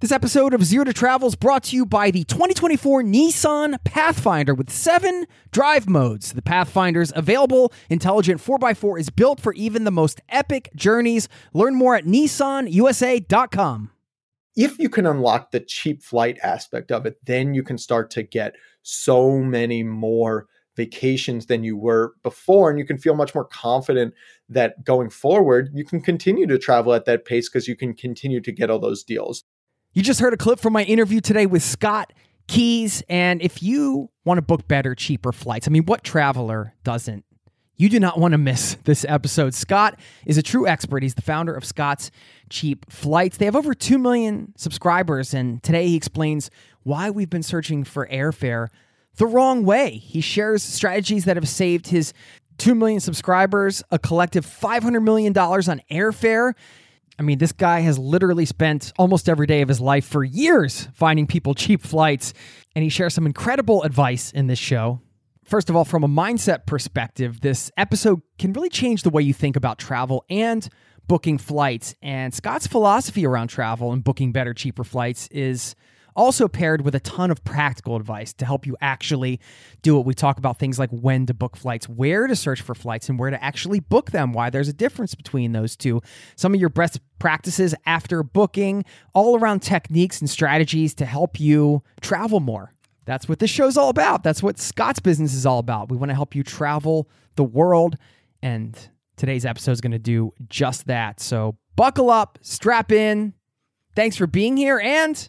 This episode of Zero to Travel is brought to you by the 2024 Nissan Pathfinder with seven drive modes. The Pathfinder's available intelligent 4x4 is built for even the most epic journeys. Learn more at nissanusa.com. If you can unlock the cheap flight aspect of it, then you can start to get so many more vacations than you were before and you can feel much more confident that going forward you can continue to travel at that pace because you can continue to get all those deals you just heard a clip from my interview today with Scott Keyes. And if you want to book better, cheaper flights, I mean, what traveler doesn't? You do not want to miss this episode. Scott is a true expert. He's the founder of Scott's Cheap Flights. They have over 2 million subscribers. And today he explains why we've been searching for airfare the wrong way. He shares strategies that have saved his 2 million subscribers a collective $500 million on airfare. I mean, this guy has literally spent almost every day of his life for years finding people cheap flights, and he shares some incredible advice in this show. First of all, from a mindset perspective, this episode can really change the way you think about travel and booking flights. And Scott's philosophy around travel and booking better, cheaper flights is also paired with a ton of practical advice to help you actually do it. We talk about things like when to book flights, where to search for flights, and where to actually book them, why there's a difference between those two, some of your best practices after booking, all around techniques and strategies to help you travel more. That's what this show's all about. That's what Scott's business is all about. We want to help you travel the world, and today's episode is going to do just that. So buckle up, strap in. Thanks for being here, and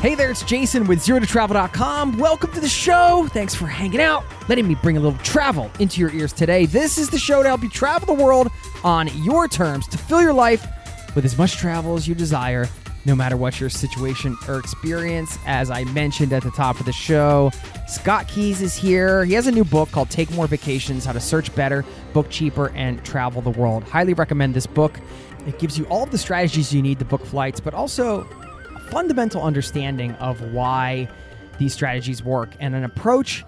Hey there, it's Jason with ZeroToTravel.com. Welcome to the show. Thanks for hanging out, letting me bring a little travel into your ears today. This is the show to help you travel the world on your terms, to fill your life with as much travel as you desire, no matter what your situation or experience. As I mentioned at the top of the show, Scott Keyes is here. He has a new book called Take More Vacations How to Search Better, Book Cheaper, and Travel the World. Highly recommend this book. It gives you all of the strategies you need to book flights, but also fundamental understanding of why these strategies work and an approach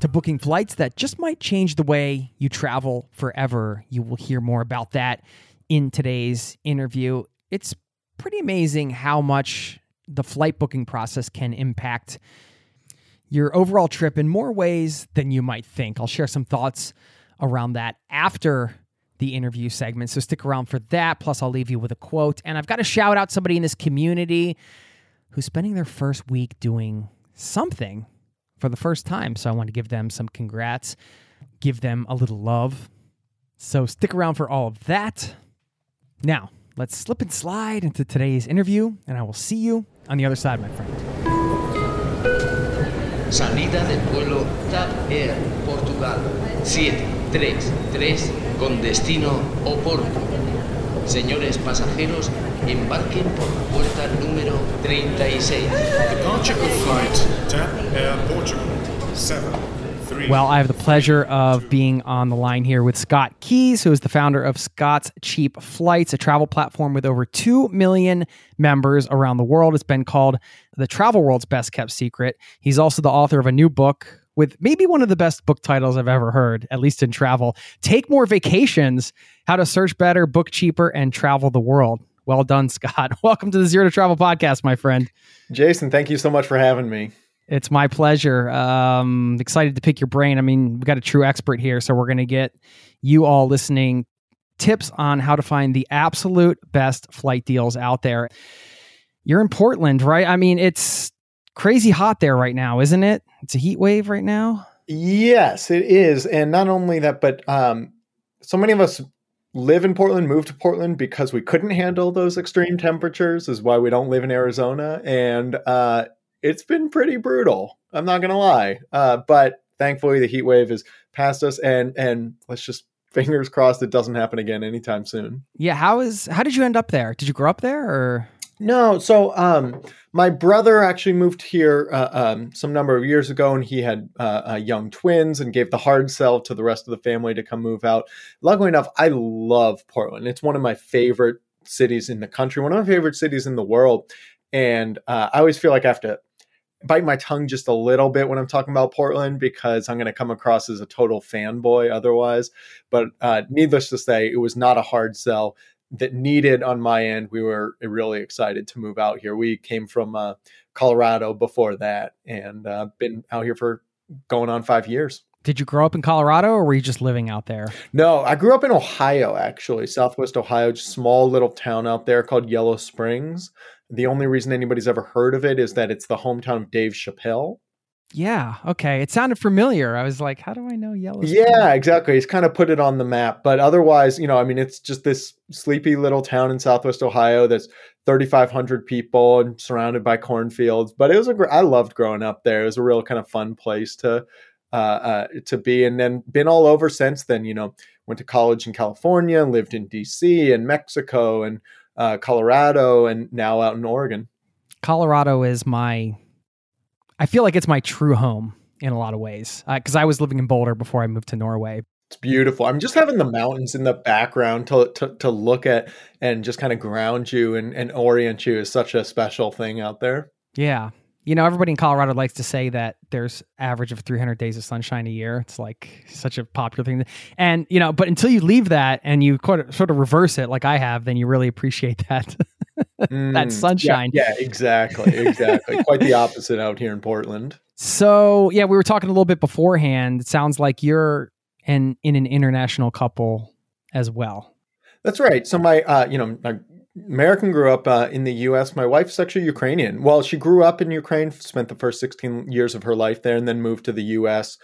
to booking flights that just might change the way you travel forever. You will hear more about that in today's interview. It's pretty amazing how much the flight booking process can impact your overall trip in more ways than you might think. I'll share some thoughts around that after the interview segment. So stick around for that. Plus, I'll leave you with a quote. And I've got to shout out somebody in this community who's spending their first week doing something for the first time. So I want to give them some congrats, give them a little love. So stick around for all of that. Now, let's slip and slide into today's interview, and I will see you on the other side, my friend. Salida del vuelo TAP Air, Portugal, 733 con destino Oporto. Señores pasajeros, embarquen por la puerta número 36. Departure of flight TAP Air Portugal 7. Well, I have the pleasure of being on the line here with Scott Keyes, who is the founder of Scott's Cheap Flights, a travel platform with over 2 million members around the world. It's been called the travel world's best kept secret. He's also the author of a new book with maybe one of the best book titles I've ever heard, at least in travel. Take more vacations, how to search better, book cheaper, and travel the world. Well done, Scott. Welcome to the Zero to Travel podcast, my friend. Jason, thank you so much for having me. It's my pleasure. Um, excited to pick your brain. I mean, we've got a true expert here, so we're going to get you all listening tips on how to find the absolute best flight deals out there. You're in Portland, right? I mean, it's crazy hot there right now, isn't it? It's a heat wave right now. Yes, it is. And not only that, but um, so many of us live in Portland, moved to Portland because we couldn't handle those extreme temperatures, is why we don't live in Arizona. And uh, it's been pretty brutal. I'm not going to lie. Uh, but thankfully, the heat wave is past us. And, and let's just fingers crossed it doesn't happen again anytime soon. Yeah. How is, how did you end up there? Did you grow up there or? No, so um, my brother actually moved here uh, um, some number of years ago, and he had uh, uh, young twins, and gave the hard sell to the rest of the family to come move out. Luckily enough, I love Portland. It's one of my favorite cities in the country, one of my favorite cities in the world, and uh, I always feel like I have to bite my tongue just a little bit when I'm talking about Portland because I'm going to come across as a total fanboy otherwise. But uh, needless to say, it was not a hard sell that needed on my end. We were really excited to move out here. We came from uh, Colorado before that and uh, been out here for going on five years. Did you grow up in Colorado or were you just living out there? No, I grew up in Ohio, actually, Southwest Ohio, just small little town out there called Yellow Springs. The only reason anybody's ever heard of it is that it's the hometown of Dave Chappelle. Yeah. Okay. It sounded familiar. I was like, how do I know Yellow? Yeah, exactly. He's kind of put it on the map. But otherwise, you know, I mean, it's just this sleepy little town in Southwest Ohio that's 3,500 people and surrounded by cornfields. But it was a great, I loved growing up there. It was a real kind of fun place to, uh, uh, to be. And then been all over since then, you know, went to college in California, lived in DC and Mexico and uh, Colorado, and now out in Oregon. Colorado is my I feel like it's my true home in a lot of ways because uh, I was living in Boulder before I moved to Norway. It's beautiful. I'm just having the mountains in the background to to, to look at and just kind of ground you and, and orient you is such a special thing out there. Yeah. You know, everybody in Colorado likes to say that there's average of 300 days of sunshine a year. It's like such a popular thing. And, you know, but until you leave that and you sort of reverse it like I have, then you really appreciate that. mm, that sunshine. Yeah, yeah exactly. Exactly. Quite the opposite out here in Portland. So, yeah, we were talking a little bit beforehand. It sounds like you're in, in an international couple as well. That's right. So my, uh, you know, my American grew up uh, in the U.S. My wife's actually Ukrainian. Well, she grew up in Ukraine, spent the first 16 years of her life there, and then moved to the U.S.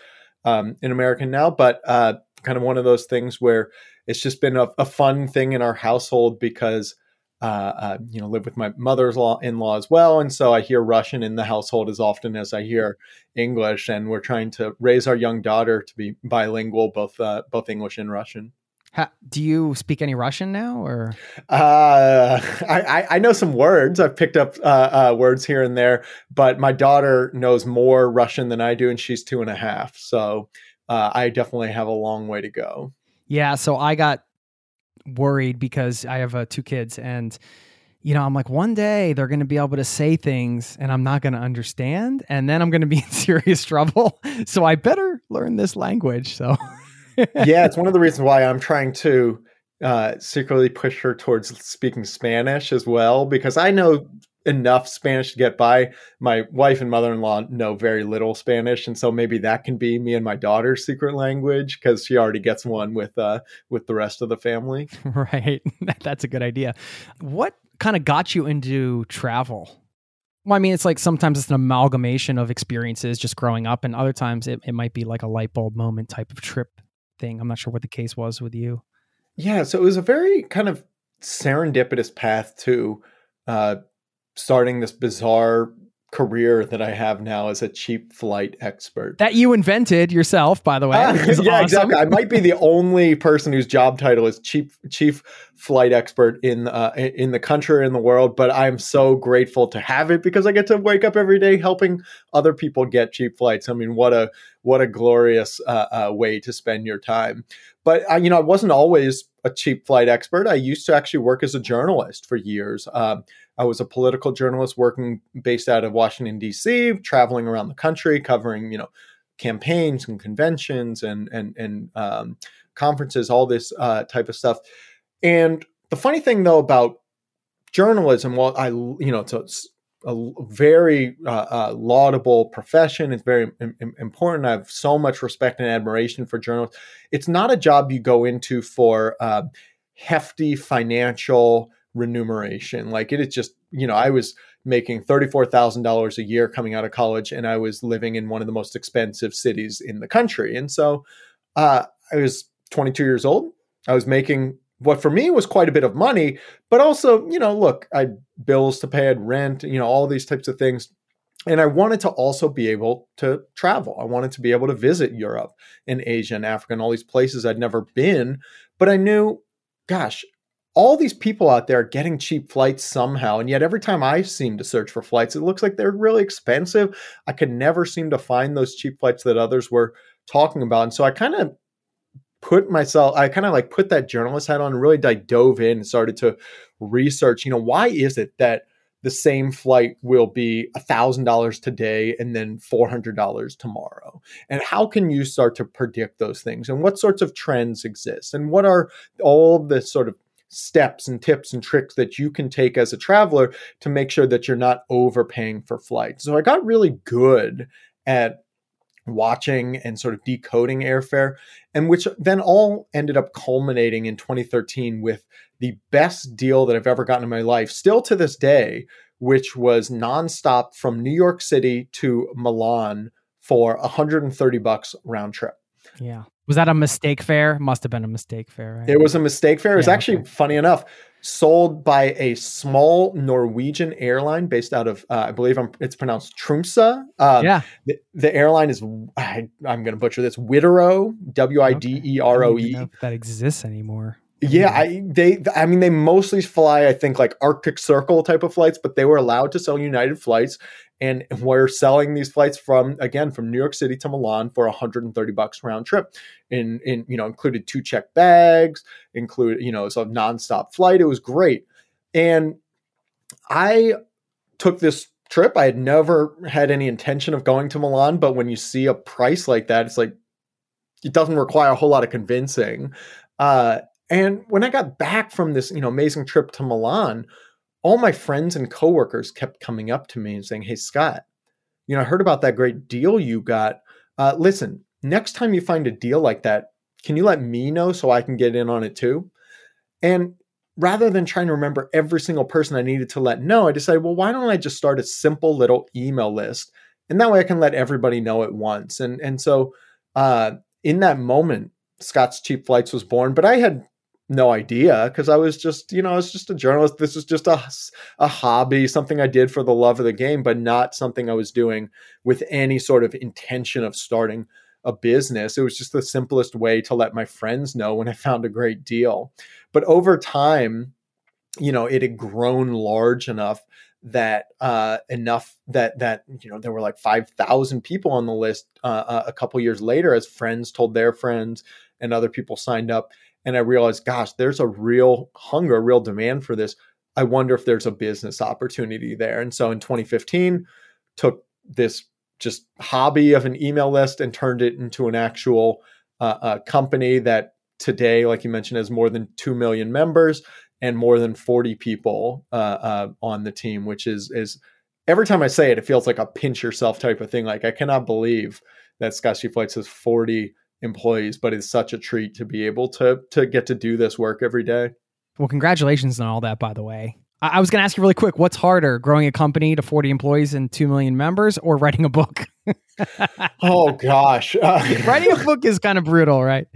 Um, in American now. But uh, kind of one of those things where it's just been a, a fun thing in our household because uh, uh, you know, live with my mother's law in law as well. And so I hear Russian in the household as often as I hear English. And we're trying to raise our young daughter to be bilingual, both uh, both English and Russian. How, do you speak any Russian now, or? Uh, I, I know some words. I've picked up uh, uh, words here and there, but my daughter knows more Russian than I do, and she's two and a half. So uh, I definitely have a long way to go. Yeah. So I got worried because I have uh, two kids and you know, I'm like, one day they're going to be able to say things and I'm not going to understand. And then I'm going to be in serious trouble. So I better learn this language. So, yeah, it's one of the reasons why I'm trying to uh, secretly push her towards speaking Spanish as well, because I know enough Spanish to get by. My wife and mother in law know very little Spanish, and so maybe that can be me and my daughter's secret language because she already gets one with uh, with the rest of the family. Right, that's a good idea. What kind of got you into travel? Well, I mean, it's like sometimes it's an amalgamation of experiences just growing up, and other times it, it might be like a light bulb moment type of trip thing. I'm not sure what the case was with you. Yeah, so it was a very kind of serendipitous path to uh, starting this bizarre career that I have now as a cheap flight expert. That you invented yourself, by the way. Uh, yeah, awesome. exactly. I might be the only person whose job title is chief chief flight expert in uh, in the country or in the world, but I'm so grateful to have it because I get to wake up every day helping other people get cheap flights. I mean, what a what a glorious uh, uh way to spend your time. But uh, you know, I wasn't always a cheap flight expert. I used to actually work as a journalist for years. Um, I was a political journalist working based out of Washington D.C., traveling around the country, covering you know campaigns and conventions and and and um, conferences, all this uh, type of stuff. And the funny thing though about journalism, well, I you know, it's a very uh, uh, laudable profession. It's very Im- important. I have so much respect and admiration for journalists. It's not a job you go into for uh, hefty financial remuneration. Like it is just, you know, I was making $34,000 a year coming out of college and I was living in one of the most expensive cities in the country. And so uh, I was 22 years old. I was making what for me was quite a bit of money, but also, you know, look, I bills to pay, I had rent, you know, all these types of things. And I wanted to also be able to travel. I wanted to be able to visit Europe and Asia and Africa and all these places I'd never been. But I knew, gosh, all these people out there are getting cheap flights somehow. And yet every time I seem to search for flights, it looks like they're really expensive. I could never seem to find those cheap flights that others were talking about. And so I kind of put myself, I kind of like put that journalist hat on and really I dove in and started to research, you know, why is it that the same flight will be $1,000 today and then $400 tomorrow? And how can you start to predict those things? And what sorts of trends exist? And what are all the sort of steps and tips and tricks that you can take as a traveler to make sure that you're not overpaying for flights? So I got really good at watching and sort of decoding airfare, and which then all ended up culminating in 2013 with the best deal that I've ever gotten in my life, still to this day, which was nonstop from New York City to Milan for 130 bucks round trip. Yeah. Was that a mistake fare? Must have been a mistake fare. Right? It was a mistake fare. It was Yeah, actually okay. funny enough sold by a small Norwegian airline based out of uh, I believe I'm, it's pronounced Tromsø. Um, yeah. the, the airline is I, I'm going to butcher this Widerøe W I D E R O I don't even E. that exists anymore. Yeah, I they I mean they mostly fly I think like Arctic Circle type of flights, but they were allowed to sell United flights and we're selling these flights from again from New York City to Milan for 130 bucks round trip. In in you know included two check bags, include you know it's a nonstop flight. It was great. And I took this trip. I had never had any intention of going to Milan, but when you see a price like that, it's like it doesn't require a whole lot of convincing. Uh, and when I got back from this, you know, amazing trip to Milan, all my friends and coworkers kept coming up to me and saying, "Hey, Scott, you know, I heard about that great deal you got. Uh, listen, next time you find a deal like that, can you let me know so I can get in on it too?" And rather than trying to remember every single person I needed to let know, I decided, well, why don't I just start a simple little email list, and that way I can let everybody know at once. And and so uh, in that moment, Scott's Cheap Flights was born, but I had no idea because I was just, you know, I was just a journalist. This was just a, a hobby, something I did for the love of the game, but not something I was doing with any sort of intention of starting a business. It was just the simplest way to let my friends know when I found a great deal. But over time, you know, it had grown large enough that uh, enough that that you know there were like five thousand people on the list uh, uh, a couple years later as friends told their friends and other people signed up and I realized, gosh, there's a real hunger, a real demand for this. I wonder if there's a business opportunity there. And so in 2015, took this just hobby of an email list and turned it into an actual uh, uh, company that today, like you mentioned, has more than two million members and more than 40 people uh, uh, on the team, which is is every time I say it, it feels like a pinch yourself type of thing. Like I cannot believe that Scotch Flights has 40 employees, but it's such a treat to be able to to get to do this work every day. Well, congratulations on all that, by the way. I, I was going to ask you really quick what's harder, growing a company to 40 employees and 2 million members or writing a book? Oh gosh, Uh, writing a book is kind of brutal, right?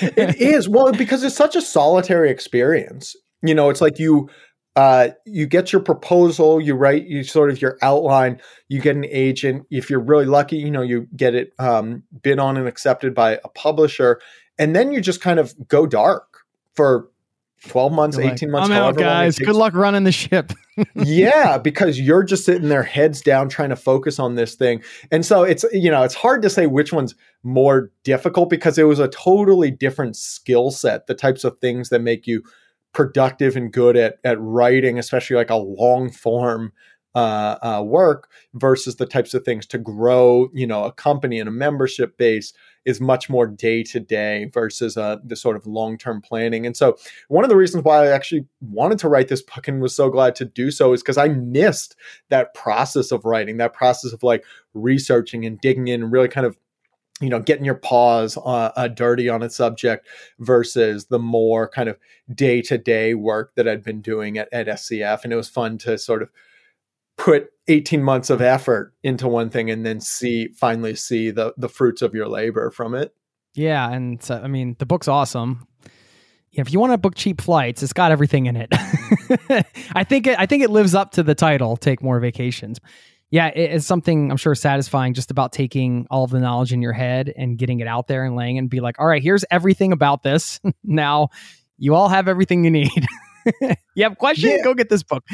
it is well because it's such a solitary experience. You know, it's like you uh, you get your proposal, you write you sort of your outline, you get an agent. If you're really lucky, you know, you get it um, bid on and accepted by a publisher, and then you just kind of go dark for 12 months, You're like, 18 months. I'm out, guys. Good luck running the ship. yeah, because you're just sitting there heads down trying to focus on this thing. And so it's you know, it's hard to say which one's more difficult because it was a totally different skill set, the types of things that make you productive and good at at writing, especially like a long form uh, uh, work versus the types of things to grow, you know, a company and a membership base is much more day to day versus uh, the sort of long term planning. And so, one of the reasons why I actually wanted to write this book and was so glad to do so is because I missed that process of writing, that process of like researching and digging in and really kind of you know getting your paws uh, uh, dirty on a subject versus the more kind of day to day work that I'd been doing at, at SCF, and it was fun to sort of put 18 months of effort into one thing and then see finally see the the fruits of your labor from it. Yeah, and so, I mean the book's awesome. If you want to book cheap flights, it's got everything in it. I think it, I think it lives up to the title. Take more vacations. Yeah, it's something I'm sure satisfying just about taking all of the knowledge in your head and getting it out there and laying it and be like, all right, here's everything about this. now you all have everything you need. you have a question? Yeah. Go get this book.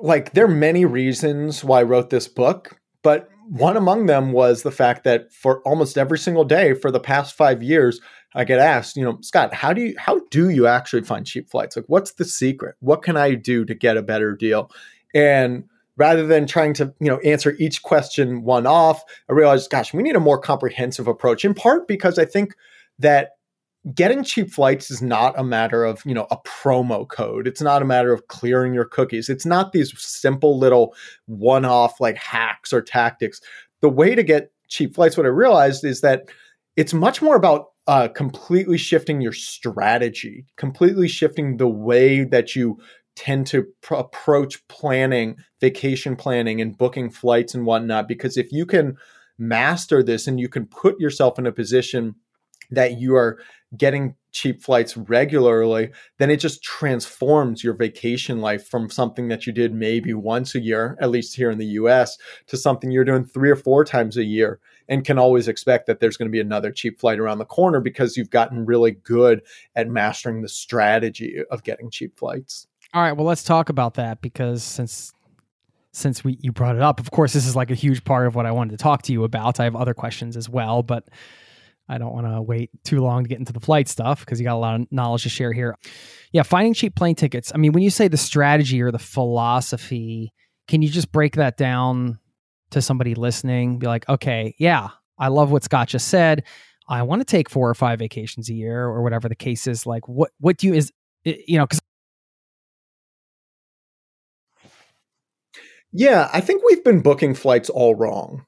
Like there are many reasons why I wrote this book, but one among them was the fact that for almost every single day for the past five years, I get asked, you know, Scott, how do you how do you actually find cheap flights? Like, what's the secret? What can I do to get a better deal? And rather than trying to you know answer each question one off, I realized, gosh, we need a more comprehensive approach. In part because I think that getting cheap flights is not a matter of you know a promo code it's not a matter of clearing your cookies it's not these simple little one-off like hacks or tactics the way to get cheap flights what i realized is that it's much more about uh, completely shifting your strategy completely shifting the way that you tend to pr- approach planning vacation planning and booking flights and whatnot because if you can master this and you can put yourself in a position that you are getting cheap flights regularly, then it just transforms your vacation life from something that you did maybe once a year, at least here in the US, to something you're doing three or four times a year and can always expect that there's going to be another cheap flight around the corner because you've gotten really good at mastering the strategy of getting cheap flights. All right, well let's talk about that because since since we you brought it up, of course this is like a huge part of what I wanted to talk to you about. I have other questions as well, but I don't want to wait too long to get into the flight stuff because you got a lot of knowledge to share here. Yeah, finding cheap plane tickets. I mean, when you say the strategy or the philosophy, can you just break that down to somebody listening? Be like, okay, yeah, I love what Scott just said. I want to take four or five vacations a year or whatever the case is. Like, what what do you is you know because Yeah, I think we've been booking flights all wrong.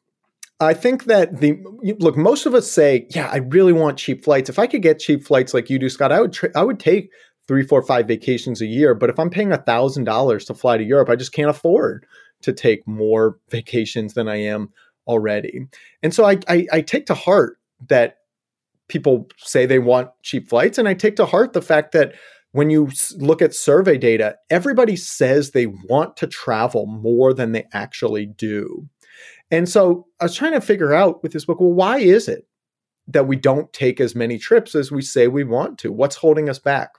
I think that the look, most of us say, "Yeah, I really want cheap flights. If I could get cheap flights like you do, Scott, I would tra- I would take three, four, five vacations a year. But if I'm paying a thousand dollars to fly to Europe, I just can't afford to take more vacations than I am already. And so I, I, I take to heart that people say they want cheap flights, and I take to heart the fact that when you look at survey data, everybody says they want to travel more than they actually do. And so I was trying to figure out with this book, well, why is it that we don't take as many trips as we say we want to? What's holding us back?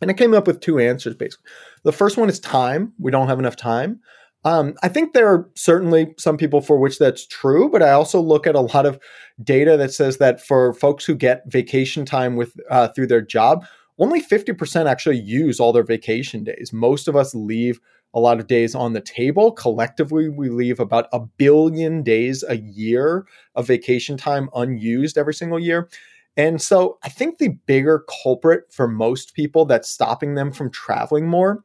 And I came up with two answers basically. The first one is time. We don't have enough time. Um, I think there are certainly some people for which that's true, but I also look at a lot of data that says that for folks who get vacation time with uh, through their job, only 50% actually use all their vacation days. Most of us leave a lot of days on the table. Collectively, we leave about a billion days a year of vacation time unused every single year. And so I think the bigger culprit for most people that's stopping them from traveling more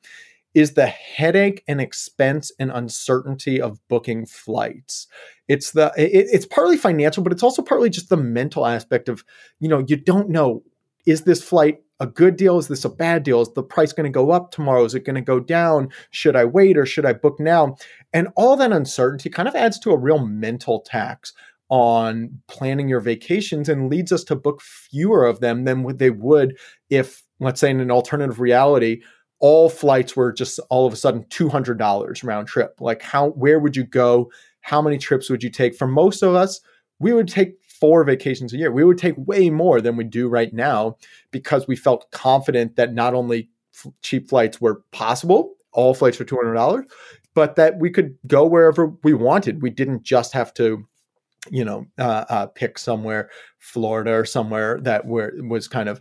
is the headache and expense and uncertainty of booking flights. It's the it, it's partly financial, but it's also partly just the mental aspect of, you know, you don't know is this flight a good deal? Is this a bad deal? Is the price going to go up tomorrow? Is it going to go down? Should I wait or should I book now? And all that uncertainty kind of adds to a real mental tax on planning your vacations and leads us to book fewer of them than they would if, let's say, in an alternative reality, all flights were just all of a sudden $200 round trip. Like, how, where would you go? How many trips would you take? For most of us, we would take four vacations a year. We would take way more than we do right now because we felt confident that not only f- cheap flights were possible, all flights for $200, but that we could go wherever we wanted. We didn't just have to, you know, uh, uh, pick somewhere, Florida or somewhere that where was kind of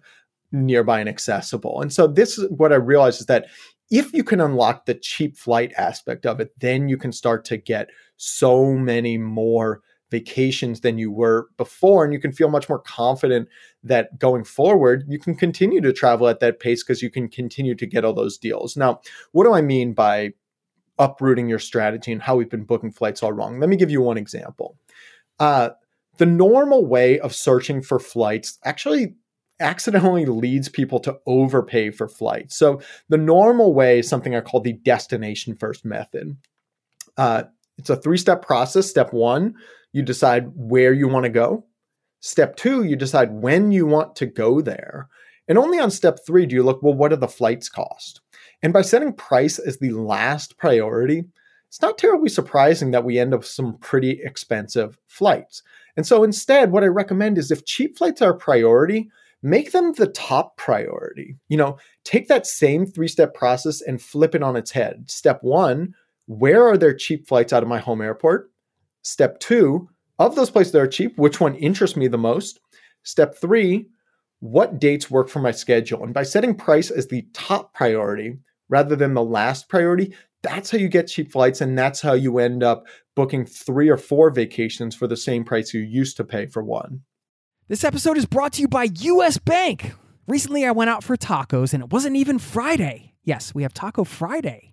nearby and accessible. And so this is what I realized is that if you can unlock the cheap flight aspect of it, then you can start to get so many more vacations than you were before. And you can feel much more confident that going forward, you can continue to travel at that pace because you can continue to get all those deals. Now, what do I mean by uprooting your strategy and how we've been booking flights all wrong? Let me give you one example. Uh, the normal way of searching for flights actually accidentally leads people to overpay for flights. So the normal way is something I call the destination first method. Uh, it's a three step process. Step one, you decide where you want to go. Step two, you decide when you want to go there. And only on step three do you look, well, what do the flights cost? And by setting price as the last priority, it's not terribly surprising that we end up with some pretty expensive flights. And so instead, what I recommend is if cheap flights are a priority, make them the top priority. You know, take that same three step process and flip it on its head. Step one, where are there cheap flights out of my home airport? Step two, of those places that are cheap, which one interests me the most? Step three, what dates work for my schedule? And by setting price as the top priority rather than the last priority, that's how you get cheap flights and that's how you end up booking three or four vacations for the same price you used to pay for one. This episode is brought to you by US Bank. Recently, I went out for tacos and it wasn't even Friday. Yes, we have Taco Friday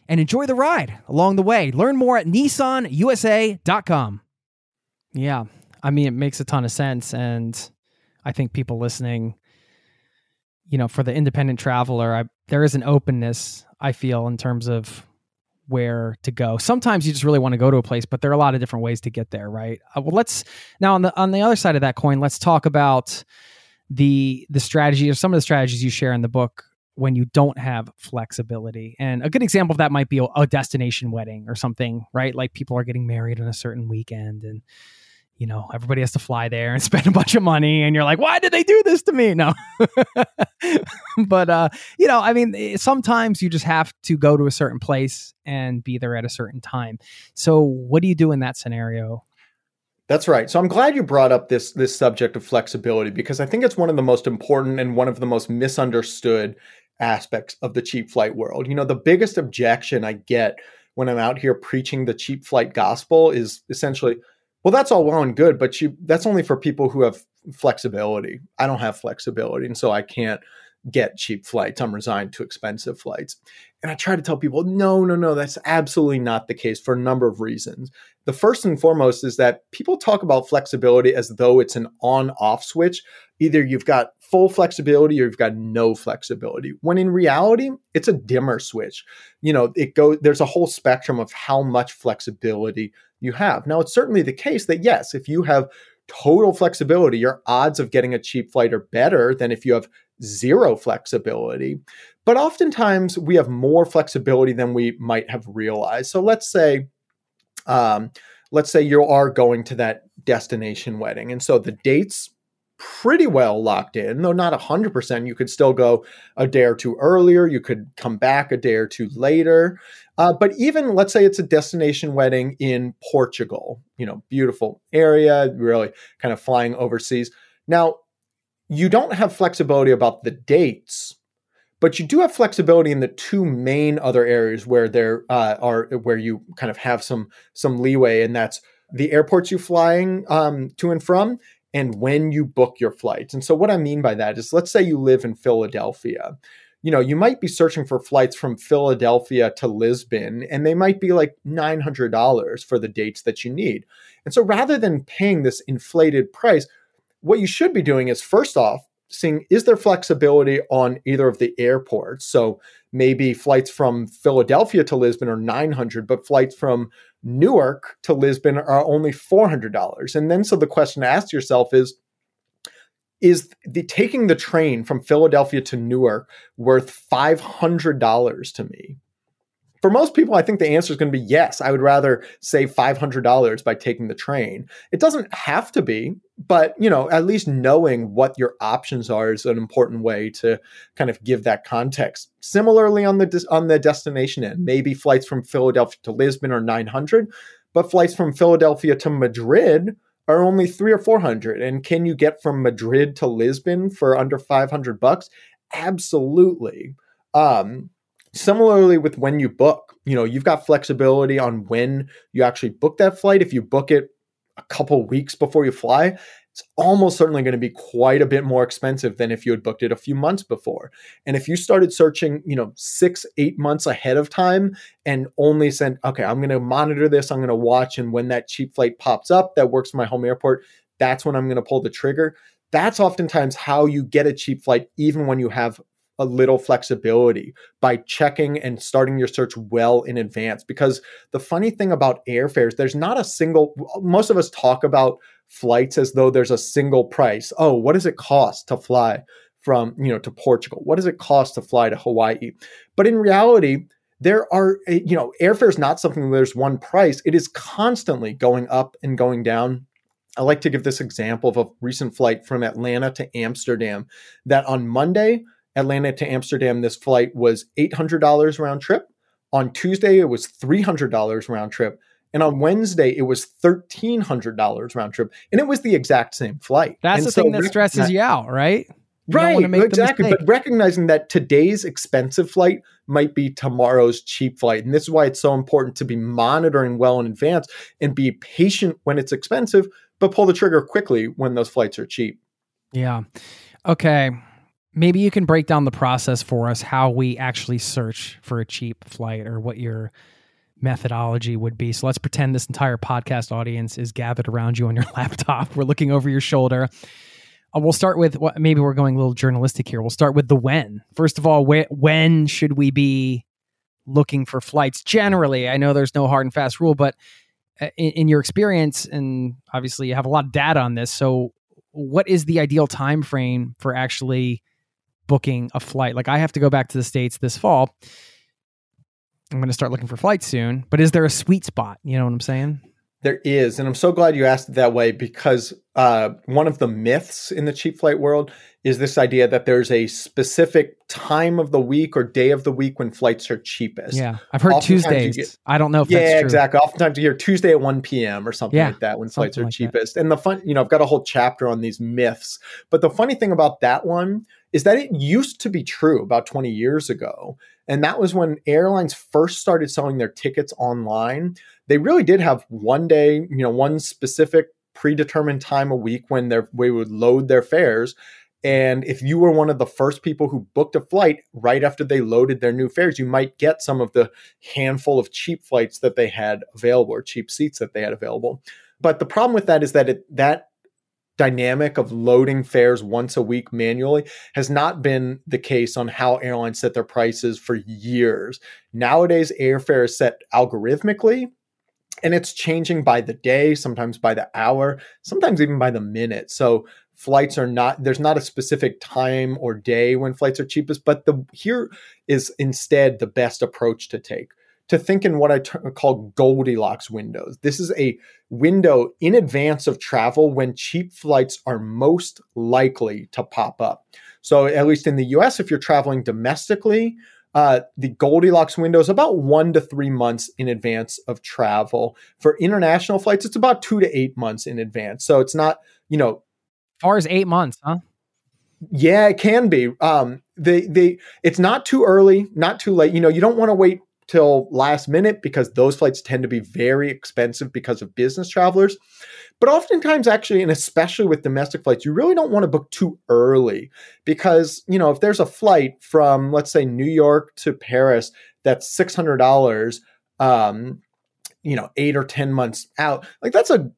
and enjoy the ride along the way. Learn more at nissanusa.com. Yeah, I mean, it makes a ton of sense. And I think people listening, you know, for the independent traveler, I, there is an openness, I feel, in terms of where to go. Sometimes you just really want to go to a place, but there are a lot of different ways to get there, right? Uh, well, let's now on the on the other side of that coin, let's talk about the the strategy or some of the strategies you share in the book when you don't have flexibility. And a good example of that might be a, destination wedding or something, right? Like people are getting married on a certain weekend and you know, everybody has to fly there and spend a bunch of money and you're like, "Why did they do this to me?" No. but uh, you know, I mean, eh, sometimes you just have to go to a certain place and be there at a certain time. So, what do you do in that scenario? That's right. So I'm glad you brought up this this subject of flexibility because I think it's one of the most important and one of the most misunderstood aspects of the cheap flight world. You know, the biggest objection I get when I'm out here preaching the cheap flight gospel is essentially, well, that's all well and good, but you that's only for people who have flexibility. I don't have flexibility, and so I can't get cheap flights. I'm resigned to expensive flights. And I try to tell people, no, no, no, that's absolutely not the case for a number of reasons. The first and foremost is that people talk about flexibility as though it's an on off switch. Either you've got full flexibility or you've got no flexibility. When in reality, it's a dimmer switch. You know, it goes there's a whole spectrum of how much flexibility you have. Now, it's certainly the case that yes, if you have total flexibility, your odds of getting a cheap flight are better than if you have zero flexibility. But oftentimes we have more flexibility than we might have realized. So let's say, um, let's say you are going to that destination wedding, and so the dates pretty well locked in, though not 100%. You could still go a day or two earlier. You could come back a day or two later. Uh, but even let's say it's a destination wedding in Portugal, you know, beautiful area, really kind of flying overseas. Now, you don't have flexibility about the dates, but you do have flexibility in the two main other areas where there uh, are where you kind of have some some leeway, and that's the airports you're flying um, to and from and when you book your flights. And so, what I mean by that is, let's say you live in Philadelphia. You know, you might be searching for flights from Philadelphia to Lisbon, and they might be like $900 for the dates that you need. And so, rather than paying this inflated price, what you should be doing is first off, seeing is there flexibility on either of the airports? So, maybe flights from Philadelphia to Lisbon are 900, but flights from Newark to Lisbon are only $400. And then so the question to ask yourself is is the taking the train from Philadelphia to Newark worth $500 to me? For most people, I think the answer is going to be yes. I would rather save $500 by taking the train. It doesn't have to be, but you know, at least knowing what your options are is an important way to kind of give that context. Similarly, on the on the destination end, maybe flights from Philadelphia to Lisbon are 900, but flights from Philadelphia to Madrid are only three or four hundred. And can you get from Madrid to Lisbon for under 500 bucks? Absolutely. Um, Similarly, with when you book, you know, you've got flexibility on when you actually book that flight. If you book it a couple weeks before you fly, it's almost certainly going to be quite a bit more expensive than if you had booked it a few months before. And if you started searching, you know, six, eight months ahead of time and only sent, okay, I'm going to monitor this, I'm going to watch, and when that cheap flight pops up that works my home airport, that's when I'm going to pull the trigger. That's oftentimes how you get a cheap flight, even when you have a little flexibility by checking and starting your search well in advance. Because the funny thing about airfares, there's not a single, most of us talk about flights as though there's a single price. Oh, what does it cost to fly from, you know, to Portugal? What does it cost to fly to Hawaii? But in reality, there are, eh, you know, airfare is not something there's one price. It is constantly going up and going down. I like to give this example of a recent flight from Atlanta to Amsterdam that on Monday Atlanta to Amsterdam, this flight was $800 round trip. On Tuesday, it was $300 round trip. And on Wednesday, it was $1,300 round trip. And it was the exact same flight. That's and the so thing that stresses you out, right? You right, exactly. But recognizing that today's expensive flight might be tomorrow's cheap flight. And this is why it's so important to be monitoring well in advance and be patient when it's expensive, but pull the trigger quickly when those flights are cheap. Yeah. Okay maybe you can break down the process for us how we actually search for a cheap flight or what your methodology would be. So let's pretend this entire podcast audience is gathered around you on your laptop. We're looking over your shoulder. Uh, we'll start with what maybe we're going a little journalistic here. We'll start with the when. First of all, wh- when should we be looking for flights generally? I know there's no hard and fast rule, but uh, in, in your experience, and obviously you have a lot of data on this. So, what is the ideal time frame for actually booking a flight. Like I have to go back to the States this fall. I'm going to start looking for flights soon. But is there a sweet spot? You know what I'm saying? There is. And I'm so glad you asked it that way because uh, one of the myths in the cheap flight world is this idea that there's a specific time of the week or day of the week when flights are cheapest. Yeah. I've heard Oftentimes Tuesdays. Get, I don't know if yeah, exactly. Oftentimes you hear Tuesday at 1 p.m. or something yeah, like that when flights are like cheapest. That. And the fun, you know, I've got a whole chapter on these myths. But the funny thing about that one is that it used to be true about 20 years ago. And that was when airlines first started selling their tickets online. They really did have one day, you know, one specific predetermined time a week when they would load their fares. And if you were one of the first people who booked a flight right after they loaded their new fares, you might get some of the handful of cheap flights that they had available or cheap seats that they had available. But the problem with that is that it, that dynamic of loading fares once a week manually has not been the case on how airlines set their prices for years. Nowadays, airfare is set algorithmically and it's changing by the day, sometimes by the hour, sometimes even by the minute. So flights are not there's not a specific time or day when flights are cheapest, but the here is instead the best approach to take to think in what I t- call Goldilocks windows. This is a window in advance of travel when cheap flights are most likely to pop up. So, at least in the US, if you're traveling domestically, uh, the Goldilocks window is about one to three months in advance of travel. For international flights, it's about two to eight months in advance. So, it's not, you know, far as eight months, huh? Yeah, it can be. Um, they they it's not too early, not too late. You know, you don't want to wait till last minute because those flights tend to be very expensive because of business travelers. But oftentimes, actually, and especially with domestic flights, you really don't want to book too early because, you know, if there's a flight from, let's say, New York to Paris that's $600, um, you know, eight or 10 months out, like that's a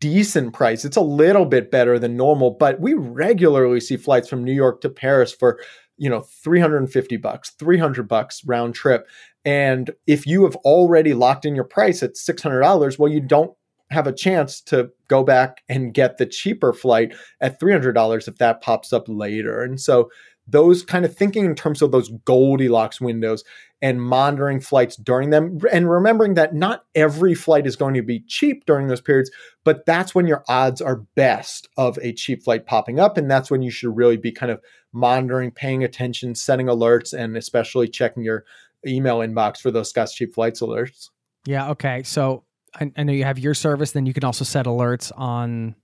decent price. It's a little bit better than normal, but we regularly see flights from New York to Paris for you know 350 bucks 300 bucks round trip and if you have already locked in your price at $600, well, you don't have a chance to go back and get the cheaper flight at $300 if that pops up later. And so, those kind of thinking in terms of those Goldilocks windows and monitoring flights during them, and remembering that not every flight is going to be cheap during those periods, but that's when your odds are best of a cheap flight popping up. And that's when you should really be kind of monitoring, paying attention, setting alerts, and especially checking your email inbox for those Scott's Cheap Flights alerts. Yeah. Okay. So I, I, know you have your service. Then you can also set alerts on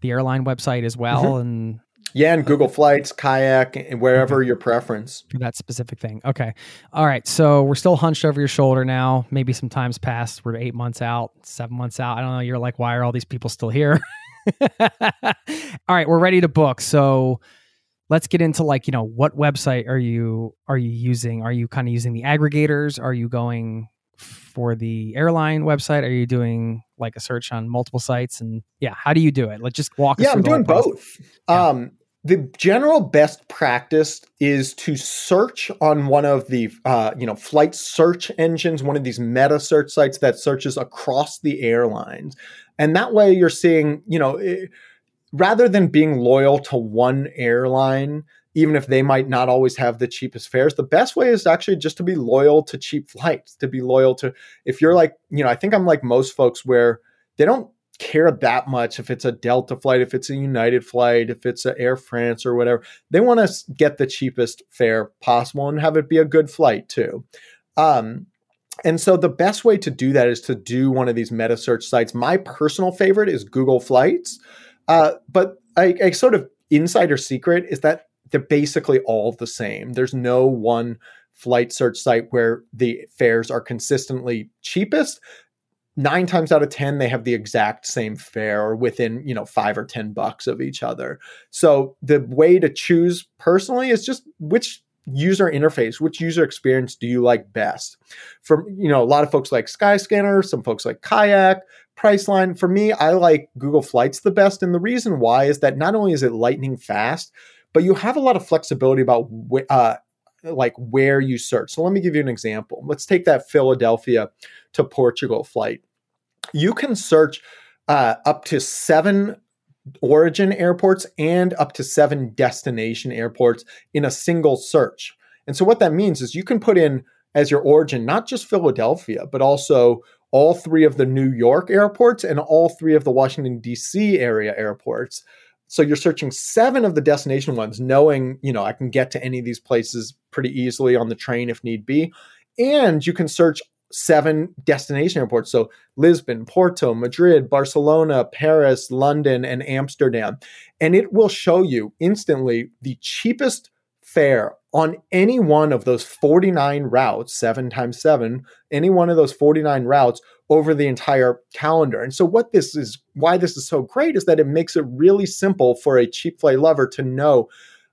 the airline website as well. Mm-hmm. And yeah, and Google Flights, Kayak, and wherever your preference for that specific thing. Okay. All right. So we're still hunched over your shoulder now. Maybe some time's passed. We're eight months out, seven months out. I don't know. You're like, why are all these people still here? all right. We're ready to book. So let's get into like you know what website are you are you using? Are you kind of using the aggregators? Are you going for the airline website? Are you doing like a search on multiple sites? And yeah how do you do it? Let's just walk yeah i'm doing both. Yeah. um the general best practice is to search on one of the uh, you know flight search engines one of these meta search sites that searches across the airlines. And that way you're seeing you know it, rather than being loyal to one airline, even if they might not always have the cheapest fares, the best way is actually just to be loyal to cheap flights, to be loyal to, if you're like, you know, I think I'm like most folks where they don't care that much if it's a Delta flight, if it's a United flight, if it's an Air France or whatever. They want to get the cheapest fare possible and have it be a good flight too. Um, and so the best way to do that is to do one of these meta search sites. My personal favorite is Google Flights. Uh, but a, a sort of insider secret is that they're basically all the same. There's no one flight search site where the fares are consistently cheapest. Nine times out of 10, they have the exact same fare or within, you know, five or 10 bucks of each other. So the way to choose personally is just which user interface, which user experience do you like best? For, you know, a lot of folks like Skyscanner, some folks like Kayak, Priceline. For me, I like Google Flights the best. And the reason why is that not only is it lightning fast, but you have a lot of flexibility about wh- uh, like where you search. So let me give you an example. Let's take that Philadelphia to Portugal flight. You can search uh, up to seven origin airports and up to seven destination airports in a single search. And so what that means is you can put in as your origin not just Philadelphia, but also all three of the New York airports and all three of the Washington, D.C. area airports. So you're searching seven of the destination ones, knowing, you know, I can get to any of these places pretty easily on the train if need be. And you can search seven destination airports. So Lisbon, Porto, Madrid, Barcelona, Paris, London, and Amsterdam. And it will show you instantly the cheapest fare on any one of those 49 routes, seven times seven, any one of those 49 routes over the entire calendar. And so, what this is, why this is so great, is that it makes it really simple for a cheap flight lover to know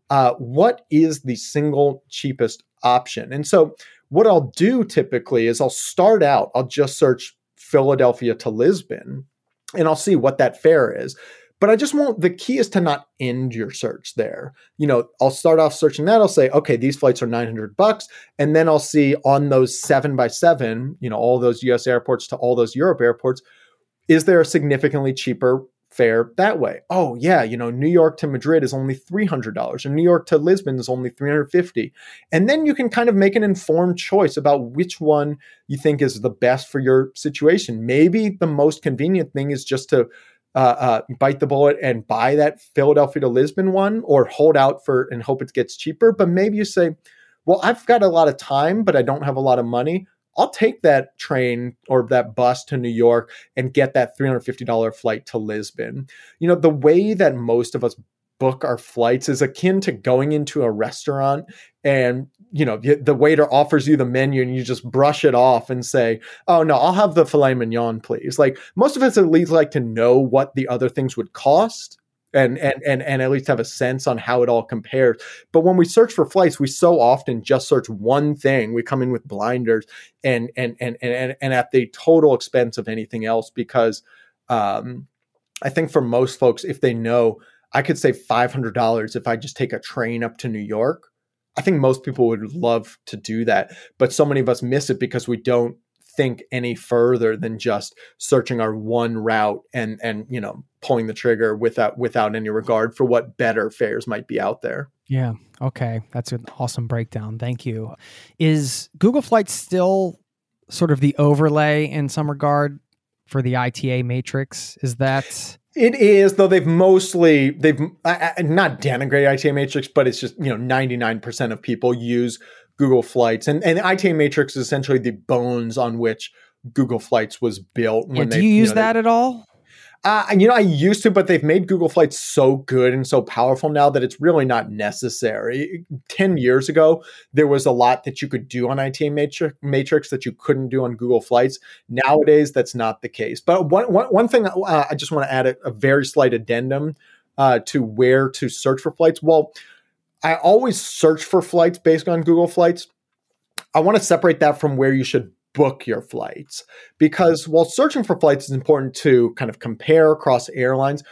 uh, what is the single cheapest option. And so, what I'll do typically is I'll start out, I'll just search Philadelphia to Lisbon, and I'll see what that fare is. But I just want the key is to not end your search there. You know, I'll start off searching that. I'll say, okay, these flights are 900 bucks. And then I'll see on those seven by seven, you know, all those US airports to all those Europe airports, is there a significantly cheaper fare that way? Oh, yeah, you know, New York to Madrid is only $300 and New York to Lisbon is only 350. And then you can kind of make an informed choice about which one you think is the best for your situation. Maybe the most convenient thing is just to uh, uh, bite the bullet and buy that Philadelphia to Lisbon one, or hold out for and hope it gets cheaper. But maybe you say, well, I've got a lot of time, but I don't have a lot of money. I'll take that train or that bus to New York and get that $350 flight to Lisbon. You know, the way that most of us book our flights is akin to going into a restaurant and you know the waiter offers you the menu and you just brush it off and say oh no i'll have the filet mignon please. Like most of us at least like to know what the other things would cost and and and and at least have a sense on how it all compares. But when we search for flights we so often just search one thing. We come in with blinders and and and and, and at the total expense of anything else because um i think for most folks if they know I could save $500 if I just take a train up to New York. I think most people would love to do that, but so many of us miss it because we don't think any further than just searching our one route and and you know pulling the trigger without without any regard for what better fares might be out there. Yeah. Okay. That's an awesome breakdown. Thank you. Is Google Flights still sort of the overlay in some regard for the ITA matrix? Is that it is, though they've mostly they've uh, not denigrated ITA Matrix, but it's just you know ninety nine percent of people use Google Flights, and and ITA Matrix is essentially the bones on which Google Flights was built. When yeah, do they, you use you know, that they, at all? Uh, you know, I used to, but they've made Google Flights so good and so powerful now that it's really not necessary. 10 years ago, there was a lot that you could do on ITA Matrix, Matrix that you couldn't do on Google Flights. Nowadays, that's not the case. But one, one, one thing uh, I just want to add a, a very slight addendum uh, to where to search for flights. Well, I always search for flights based on Google Flights. I want to separate that from where you should book your flights. Because while searching for flights is important to kind of compare across airlines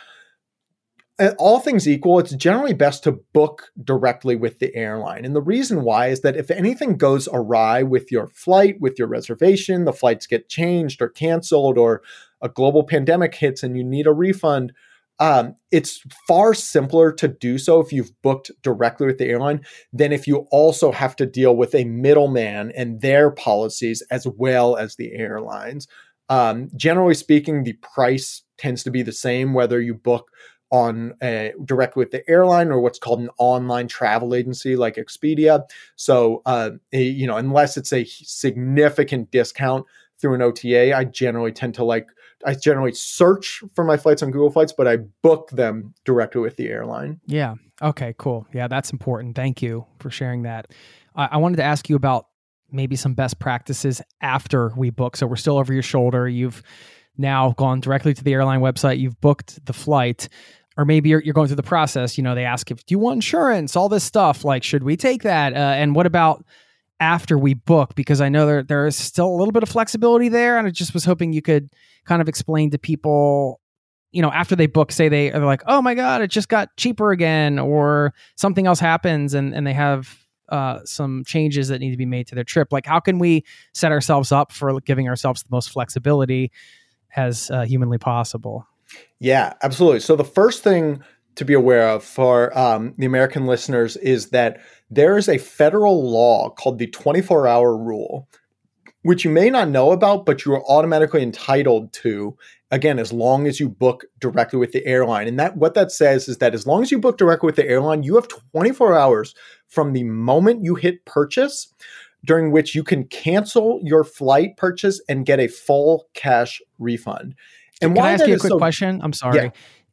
all things equal it's generally best to book directly with the airline. And the reason why is that if anything goes awry with your flight with your reservation the flights get changed or canceled or a global pandemic hits and you need a refund um, it's far simpler to do so if you've booked directly with the airline than if you also have to deal with a middleman and their policies as well as the airlines. Um, generally speaking, the price tends to be the same whether you book on directly with the airline or what's called an online travel agency like Expedia. So, uh, you know, unless it's a significant discount through an OTA, I generally tend to like I generally search for my flights on Google Flights, but I book them directly with the airline. Yeah. Okay. Cool. Yeah, that's important. Thank you for sharing that. I, I wanted to ask you about maybe some best practices after we book. So we're still over your shoulder. You've now gone directly to the airline website. You've booked the flight. Or maybe you're, you're going through the process. You know, they ask if do you want insurance, all this stuff. Like, should we take that? Uh, and what about after we book because I know there there is still a little bit of flexibility there, and I just was hoping you could kind of explain to people, you know, after they book, say they are like, oh my god, it just got cheaper again, or something else happens, and and they have uh, some changes that need to be made to their trip. Like, how can we set ourselves up for giving ourselves the most flexibility as uh, humanly possible? Yeah, absolutely. So the first thing to be aware of for um, the American listeners is that there is a federal law called the 24 hour rule, which you may not know about, but you are automatically entitled to, again, as long as you book directly with the airline. And that what that says is that as long as you book directly with the airline, you have 24 hours from the moment you hit purchase during which you can cancel your flight purchase and get a full cash refund. And can I ask you a quick so, question? I'm sorry. Yeah.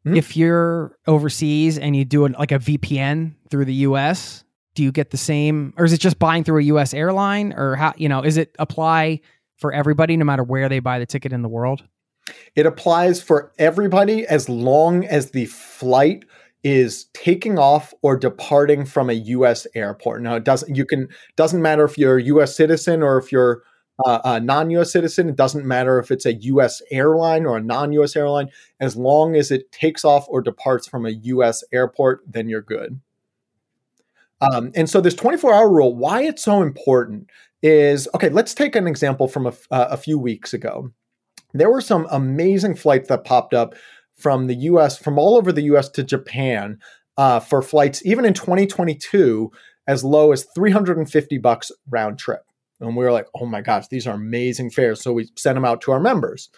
Mm-hmm. If you're overseas and you do it like a VPN through the US, do you get the same, or is it just buying through a U.S. airline, or how you know is it apply for everybody no matter where they buy the ticket in the world? It applies for everybody as long as the flight is taking off or departing from a U.S. airport. Now, it doesn't you can doesn't matter if you're a U.S. citizen or if you're uh, a non-U.S. citizen. It doesn't matter if it's a U.S. airline or a non-U.S. airline. As long as it takes off or departs from a U.S. airport, then you're good. Um, and so this 24-hour rule, why it's so important is okay. Let's take an example from a, uh, a few weeks ago. There were some amazing flights that popped up from the U.S. from all over the U.S. to Japan uh, for flights, even in 2022, as low as 350 bucks round trip. And we were like, oh my gosh, these are amazing fares. So we sent them out to our members.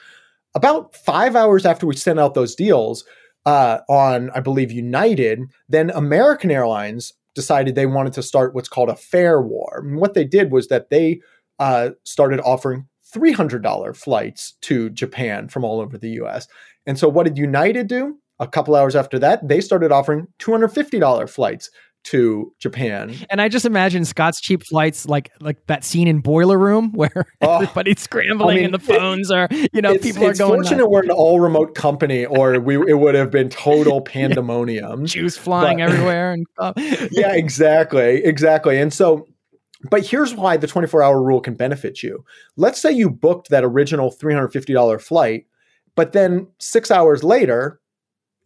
About five hours after we sent out those deals uh, on, I believe, United, then American Airlines decided they wanted to start what's called a fare war. And what they did was that they uh, started offering $300 flights to Japan from all over the US. And so what did United do? A couple hours after that, they started offering $250 flights to Japan. And I just imagine Scott's cheap flights like like that scene in Boiler Room where oh, everybody's scrambling I mean, and the phones it, are, you know, people are going. It's fortunate we're an all remote company or we it would have been total pandemonium. Juice flying but, everywhere and uh, Yeah, exactly. Exactly. And so but here's why the 24 hour rule can benefit you. Let's say you booked that original $350 flight, but then six hours later,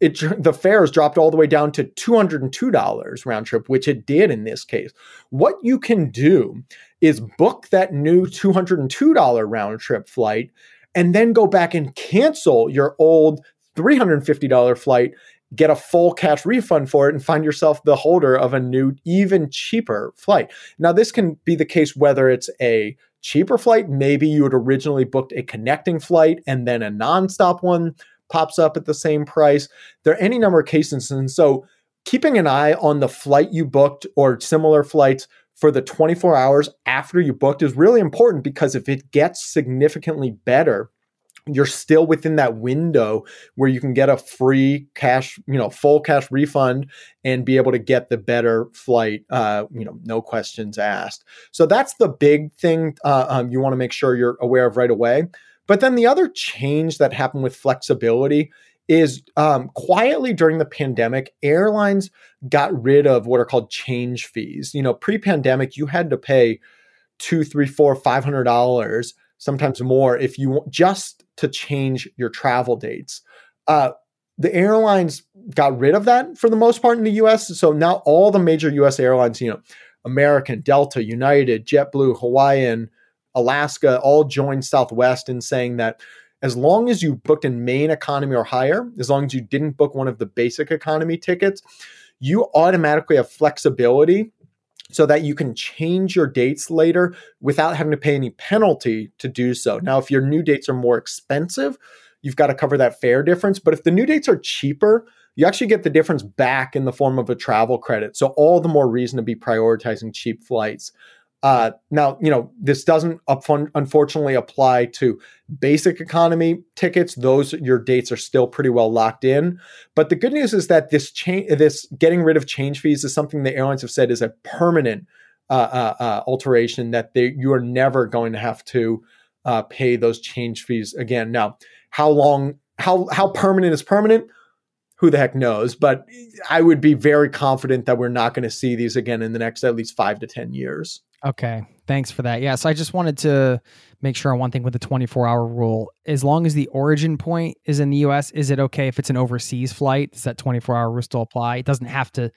it the fares dropped all the way down to $202 round trip, which it did in this case. What you can do is book that new $202 round trip flight and then go back and cancel your old $350 flight get a full cash refund for it and find yourself the holder of a new, even cheaper flight. Now, this can be the case whether it's a cheaper flight, maybe you had originally booked a connecting flight and then a nonstop one pops up at the same price. There are any number of cases. And so, keeping an eye on the flight you booked or similar flights for the 24 hours after you booked is really important because if it gets significantly better, you're still within that window where you can get a free cash, you know, full cash refund and be able to get the better flight, uh, you know, no questions asked. So that's the big thing uh, um, you want to make sure you're aware of right away. But then the other change that happened with flexibility is um, quietly during the pandemic, airlines got rid of what are called change fees. You know, pre-pandemic, you had to pay two, three, four, five hundred dollars, sometimes more, if you just to change your travel dates. Uh, the airlines got rid of that for the most part in the US. So now all the major US airlines, you know, American, Delta, United, JetBlue, Hawaiian, Alaska, all joined Southwest in saying that as long as you booked in main economy or higher, as long as you didn't book one of the basic economy tickets, you automatically have flexibility so that you can change your dates later without having to pay any penalty to do so. Now, if your new dates are more expensive, you've got to cover that fare difference. But if the new dates are cheaper, you actually get the difference back in the form of a travel credit. So, all the more reason to be prioritizing cheap flights. Uh, now, you know, this doesn't unfortunately apply to basic economy tickets. Those your dates are still pretty well locked in. But the good news is that this change, this getting rid of change fees, is something the airlines have said is a permanent uh, uh, uh alteration that they you are never going to have to uh, pay those change fees again. Now, how long? How how permanent is permanent? who the heck knows? But I would be very confident that we're not going to see these again in the next at least five to 10 years. Okay. Thanks for that. Yes. I just wanted to make sure on one thing with the 24 hour rule. As long as the origin point is in the US, is it okay if it's an overseas flight? Does that 24 hour rule still apply? It doesn't have to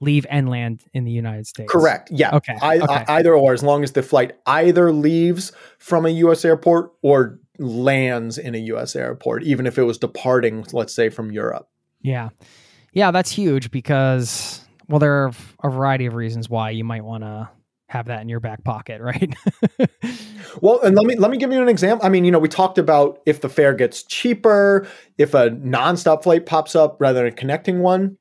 leave and land in the United States. Correct. Yeah. Okay. I, okay. I, either or, as long as the flight either leaves from a U.S. airport or lands in a U.S. airport, even if it was departing, let's say, from Europe. Yeah. Yeah, that's huge because, well, there are a variety of reasons why you might want to have that in your back pocket, right? well, and let me let me give you an example. I mean, you know, we talked about if the fare gets cheaper, if a nonstop flight pops up rather than a connecting one.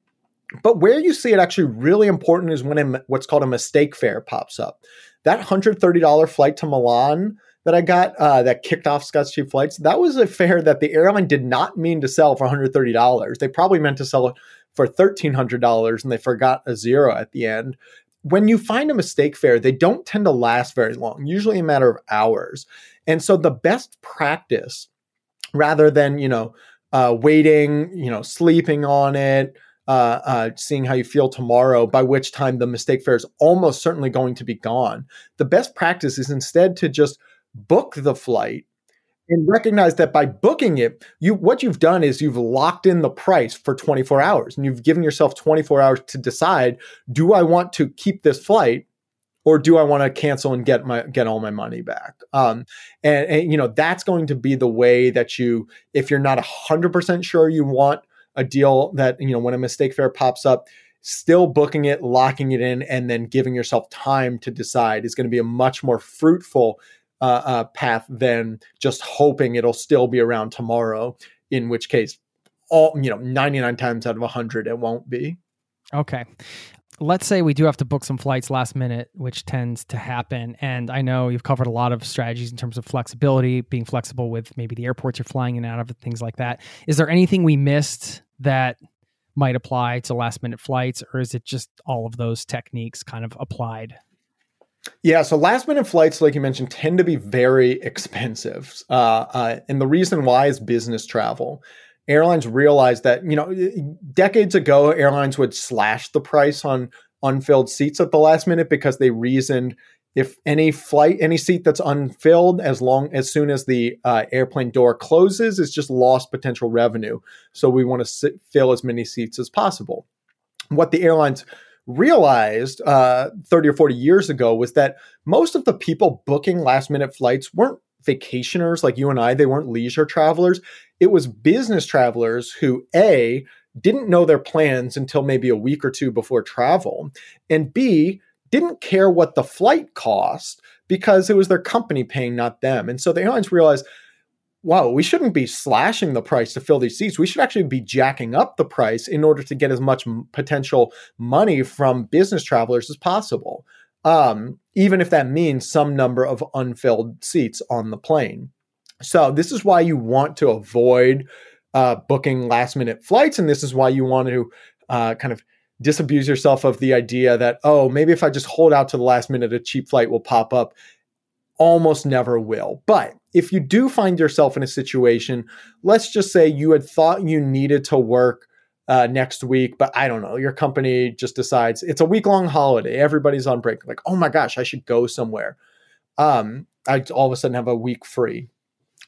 But where you see it actually really important is when a, what's called a mistake fare pops up. That $130 flight to Milan that I got uh, that kicked off Scott's Cheap Flights, that was a fare that the airline did not mean to sell for $130. They probably meant to sell it for $1,300 and they forgot a zero at the end. When you find a mistake fare, they don't tend to last very long, usually a matter of hours. And so the best practice, rather than, you know, uh, waiting, you know, sleeping on it, uh, uh, seeing how you feel tomorrow, by which time the mistake fare is almost certainly going to be gone. The best practice is instead to just book the flight and recognize that by booking it, you what you've done is you've locked in the price for 24 hours and you've given yourself 24 hours to decide, do I want to keep this flight or do I want to cancel and get my get all my money back? Um, and, and you know that's going to be the way that you, if you're not hundred percent sure you want a deal that you know when a mistake fare pops up, still booking it, locking it in, and then giving yourself time to decide is going to be a much more fruitful uh, uh, path than just hoping it'll still be around tomorrow. In which case, all you know, ninety nine times out of hundred, it won't be. Okay. Let's say we do have to book some flights last minute, which tends to happen. And I know you've covered a lot of strategies in terms of flexibility, being flexible with maybe the airports you're flying in and out of, things like that. Is there anything we missed that might apply to last minute flights, or is it just all of those techniques kind of applied yeah, so last minute flights, like you mentioned, tend to be very expensive. Uh, uh, and the reason why is business travel. Airlines realized that, you know, decades ago, airlines would slash the price on unfilled seats at the last minute because they reasoned if any flight, any seat that's unfilled, as long as soon as the uh, airplane door closes, is just lost potential revenue. So we want to sit, fill as many seats as possible. What the airlines realized uh, 30 or 40 years ago was that most of the people booking last minute flights weren't vacationers like you and I, they weren't leisure travelers. It was business travelers who, A, didn't know their plans until maybe a week or two before travel, and B, didn't care what the flight cost because it was their company paying, not them. And so the airlines realized wow, we shouldn't be slashing the price to fill these seats. We should actually be jacking up the price in order to get as much potential money from business travelers as possible, um, even if that means some number of unfilled seats on the plane. So, this is why you want to avoid uh, booking last minute flights. And this is why you want to uh, kind of disabuse yourself of the idea that, oh, maybe if I just hold out to the last minute, a cheap flight will pop up almost never will. But if you do find yourself in a situation, let's just say you had thought you needed to work uh, next week, but I don't know, your company just decides it's a week long holiday, everybody's on break. Like, oh my gosh, I should go somewhere. Um, I all of a sudden have a week free.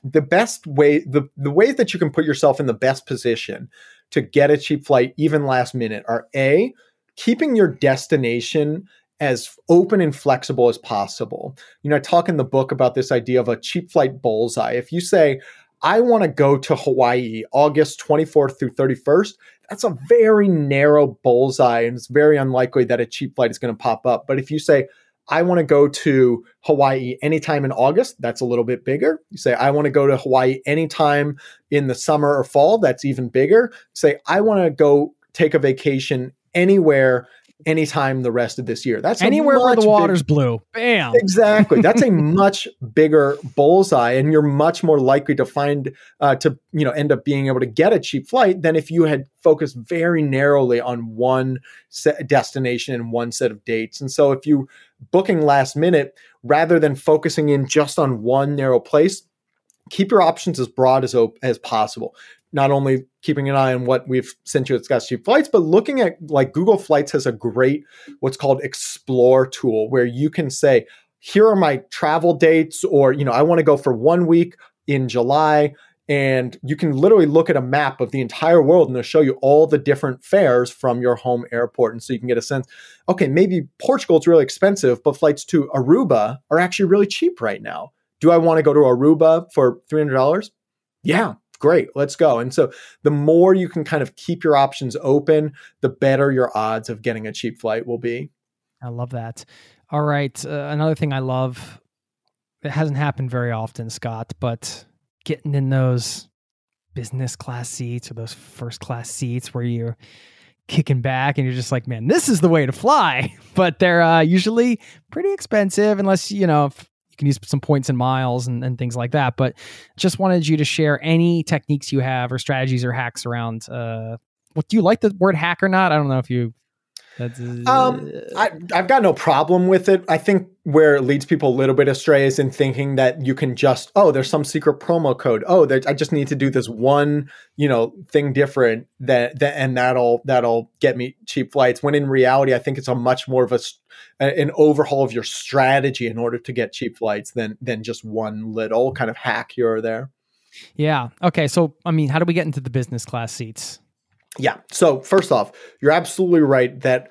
The best way, the, the ways that you can put yourself in the best position to get a cheap flight, even last minute, are A, keeping your destination as open and flexible as possible. You know, I talk in the book about this idea of a cheap flight bullseye. If you say, I want to go to Hawaii August 24th through 31st, that's a very narrow bullseye, and it's very unlikely that a cheap flight is going to pop up. But if you say, I want to go to Hawaii anytime in August, that's a little bit bigger. You say, I want to go to Hawaii anytime in the summer or fall, that's even bigger. Say, I want to go take a vacation anywhere anytime the rest of this year. That's anywhere where the water's big, blue. Bam. Exactly. That's a much bigger bullseye, and you're much more likely to find uh, to you know end up being able to get a cheap flight than if you had focused very narrowly on one set destination and one set of dates. And so if you booking last minute rather than focusing in just on one narrow place keep your options as broad as as possible not only keeping an eye on what we've sent you at Scott's Cheap Flights, but looking at like Google Flights has a great what's called Explore tool where you can say, here are my travel dates, or you know, I want to go for one week in July. And you can literally look at a map of the entire world and they'll show you all the different fares from your home airport. And so you can get a sense, okay, maybe Portugal is really expensive, but flights to Aruba are actually really cheap right now. Do I want to go to Aruba for $300? Yeah, great, let's go. And so the more you can kind of keep your options open, the better your odds of getting a cheap flight will be. I love that. All right. Uh, another thing I love, it hasn't happened very often, Scott, but getting in those business class seats or those first class seats where you're kicking back and you're just like, man, this is the way to fly. But they're uh, usually pretty expensive unless, you know, you can use some points and miles and, and things like that. But just wanted you to share any techniques you have or strategies or hacks around. Uh, what do you like the word hack or not? I don't know if you. That's Um, I, I've got no problem with it. I think where it leads people a little bit astray is in thinking that you can just, oh, there's some secret promo code. Oh, there, I just need to do this one, you know, thing different that, that and that'll that'll get me cheap flights. When in reality, I think it's a much more of a- an overhaul of your strategy in order to get cheap flights than than just one little kind of hack here or there. yeah. Okay. So, I mean, how do we get into the business class seats? Yeah. So first off, you're absolutely right that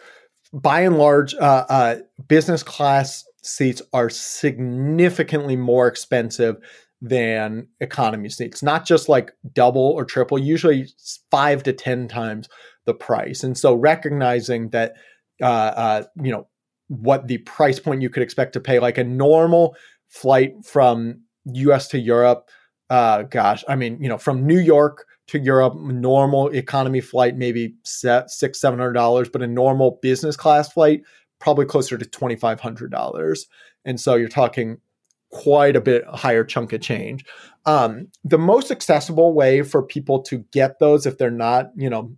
by and large, uh, uh, business class seats are significantly more expensive than economy seats. Not just like double or triple, usually five to ten times the price. And so recognizing that, uh, uh, you know, what the price point you could expect to pay, like a normal flight from U.S. to Europe. Uh, gosh, I mean, you know, from New York to Europe, normal economy flight maybe set six seven hundred dollars, but a normal business class flight probably closer to twenty five hundred dollars. And so you're talking quite a bit higher chunk of change. Um, the most accessible way for people to get those, if they're not, you know,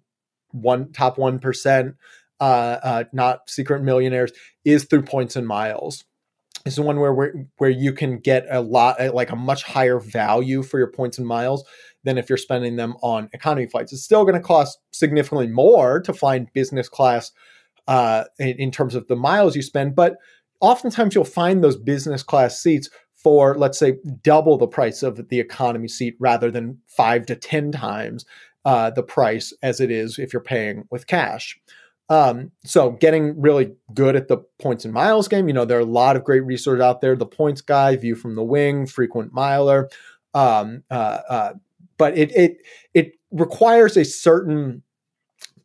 one top one percent, uh, uh, not secret millionaires, is through points and miles. It's the one where where you can get a lot, like a much higher value for your points and miles than if you're spending them on economy flights. It's still going to cost significantly more to find business class uh, in, in terms of the miles you spend, but oftentimes you'll find those business class seats for, let's say, double the price of the economy seat rather than five to 10 times uh, the price as it is if you're paying with cash. Um, so getting really good at the points and miles game, you know, there are a lot of great research out there. The points guy, view from the wing, frequent miler, um, uh, uh, but it it it requires a certain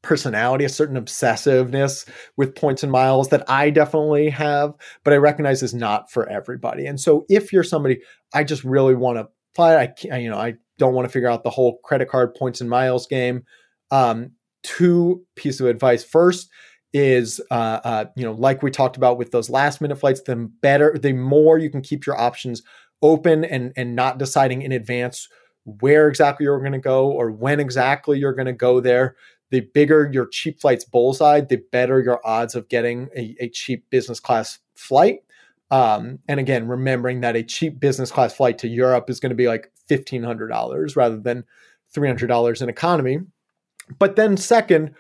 personality, a certain obsessiveness with points and miles that I definitely have, but I recognize is not for everybody. And so if you're somebody, I just really want to fly, I can't, you know, I don't want to figure out the whole credit card points and miles game. Um, two piece of advice. First is, uh, uh, you know, like we talked about with those last minute flights, the better, the more you can keep your options open and and not deciding in advance where exactly you're going to go or when exactly you're going to go there. The bigger your cheap flights bullseye, the better your odds of getting a, a cheap business class flight. Um, and again, remembering that a cheap business class flight to Europe is going to be like fifteen hundred dollars rather than three hundred dollars in economy. But then, second,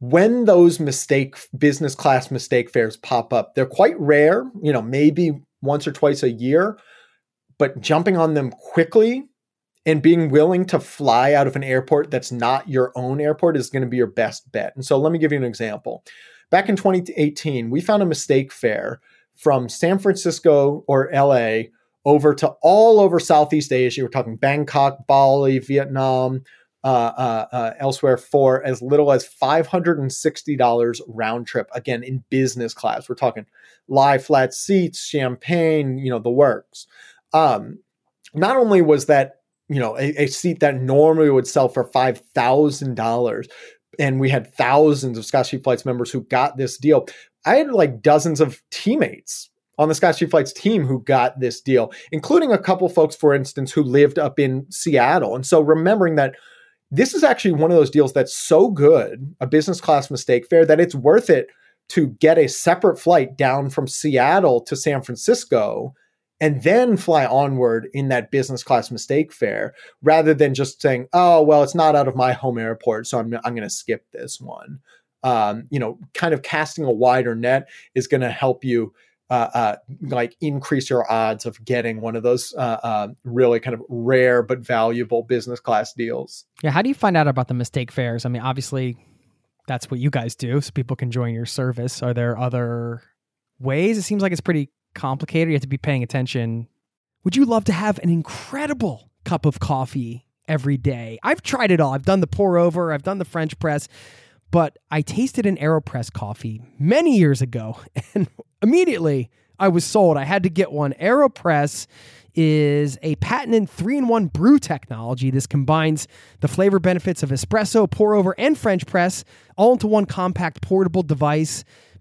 when those mistake business class mistake fares pop up, they're quite rare. You know, maybe once or twice a year, but jumping on them quickly and being willing to fly out of an airport that's not your own airport is going to be your best bet. And so let me give you an example. Back in 2018, we found a mistake fare from San Francisco or LA over to all over Southeast Asia. We're talking Bangkok, Bali, Vietnam, uh, uh, uh, elsewhere for as little as $560 round trip. Again, in business class. We're talking lie flat seats, champagne, you know, the works. Um, not only was that you know a, a seat that normally would sell for five thousand dollars, and we had thousands of Cheap Flights members who got this deal. I had like dozens of teammates on the Cheap Flights team who got this deal, including a couple folks, for instance, who lived up in Seattle. And so remembering that this is actually one of those deals that's so good, a business class mistake fare, that it's worth it to get a separate flight down from Seattle to San Francisco and then fly onward in that business class mistake fare rather than just saying, oh, well, it's not out of my home airport, so I'm, I'm going to skip this one. Um, you know, kind of casting a wider net is going to help you uh, uh, like increase your odds of getting one of those uh, uh, really kind of rare but valuable business class deals. Yeah. How do you find out about the mistake fares? I mean, obviously, that's what you guys do, so people can join your service. Are there other ways? It seems like it's pretty complicated. You have to be paying attention. Would you love to have an incredible cup of coffee every day? I've tried it all. I've done the pour over, I've done the French press, but I tasted an AeroPress coffee many years ago and immediately I was sold. I had to get one. AeroPress is a patented three in one brew technology. This combines the flavor benefits of espresso, pour over, and French press all into one compact portable device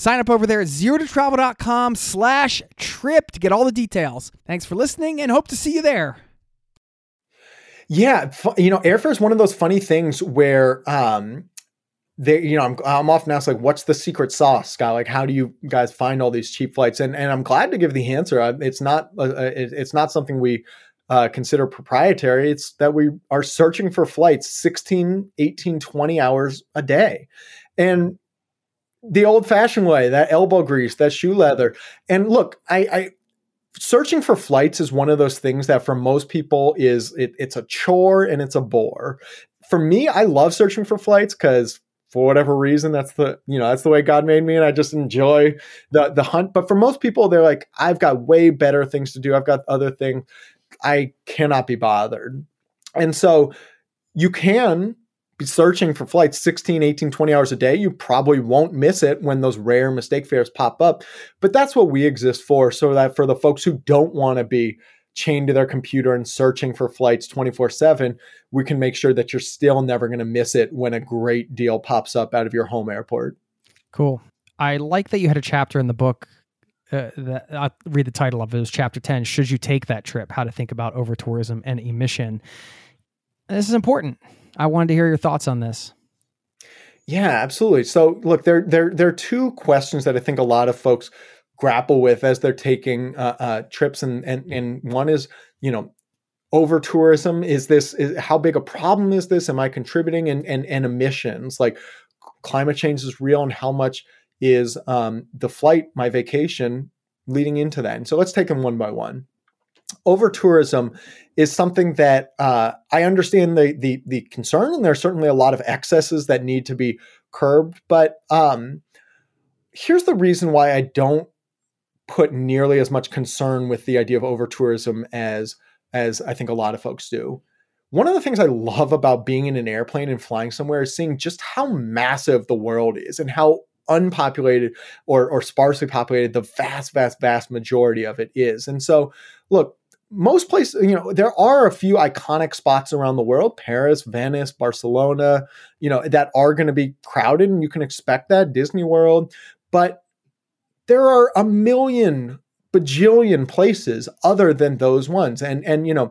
sign up over there at zerototravel.com slash trip to get all the details. Thanks for listening and hope to see you there. Yeah, you know, airfare is one of those funny things where um they you know I'm I'm often asked like what's the secret sauce, Scott? Like how do you guys find all these cheap flights? And and I'm glad to give the answer. It's not uh, uh it's not something we uh, consider proprietary. It's that we are searching for flights 16, 18, 20 hours a day. And the old fashioned way, that elbow grease, that shoe leather. And look, I, I searching for flights is one of those things that for most people is it, it's a chore and it's a bore. For me, I love searching for flights because for whatever reason, that's the you know that's the way God made me, and I just enjoy the the hunt. But for most people, they're like, I've got way better things to do. I've got other things. I cannot be bothered. And so you can be searching for flights 16, 18, 20 hours a day. You probably won't miss it when those rare mistake fares pop up. But that's what we exist for, so that for the folks who don't want to be chained to their computer and searching for flights 24 7, we can make sure that you're still never going to miss it when a great deal pops up out of your home airport. Cool. I like that you had a chapter in the book. Uh, that I'll read the title of it. It was chapter 10 Should You Take That Trip? How to Think About Over Tourism and Emission. This is important I wanted to hear your thoughts on this. Yeah, absolutely. So, look, there there there are two questions that I think a lot of folks grapple with as they're taking uh, uh, trips, and and and one is, you know, over tourism. Is this is, how big a problem is this? Am I contributing? And and and emissions, like climate change is real, and how much is um, the flight, my vacation, leading into that? And so, let's take them one by one over tourism is something that uh, I understand the, the, the concern, and there's certainly a lot of excesses that need to be curbed. But um, here's the reason why I don't put nearly as much concern with the idea of over tourism as as I think a lot of folks do. One of the things I love about being in an airplane and flying somewhere is seeing just how massive the world is and how unpopulated or, or sparsely populated the vast, vast, vast majority of it is. And so, look, most places, you know, there are a few iconic spots around the world, Paris, Venice, Barcelona, you know, that are going to be crowded and you can expect that, Disney World. But there are a million bajillion places other than those ones. And, and, you know,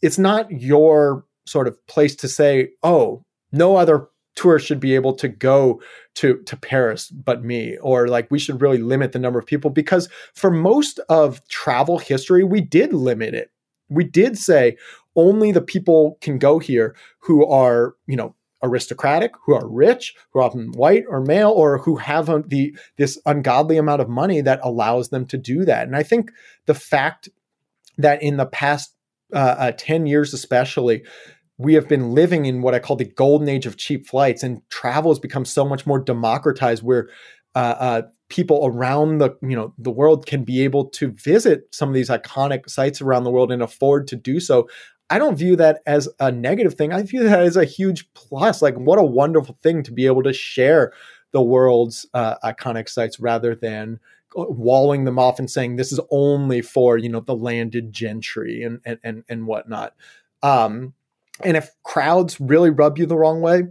it's not your sort of place to say, oh, no other tourists should be able to go to to Paris but me or like we should really limit the number of people because for most of travel history we did limit it. We did say only the people can go here who are you know aristocratic who are rich who are often white or male or who have the this ungodly amount of money that allows them to do that. And i think the fact that in the past uh, uh, 10 years especially we have been living in what I call the golden age of cheap flights, and travel has become so much more democratized, where uh, uh, people around the you know the world can be able to visit some of these iconic sites around the world and afford to do so. I don't view that as a negative thing. I view that as a huge plus. Like, what a wonderful thing to be able to share the world's uh, iconic sites rather than walling them off and saying this is only for you know the landed gentry and and and, and whatnot. Um, and if crowds really rub you the wrong way,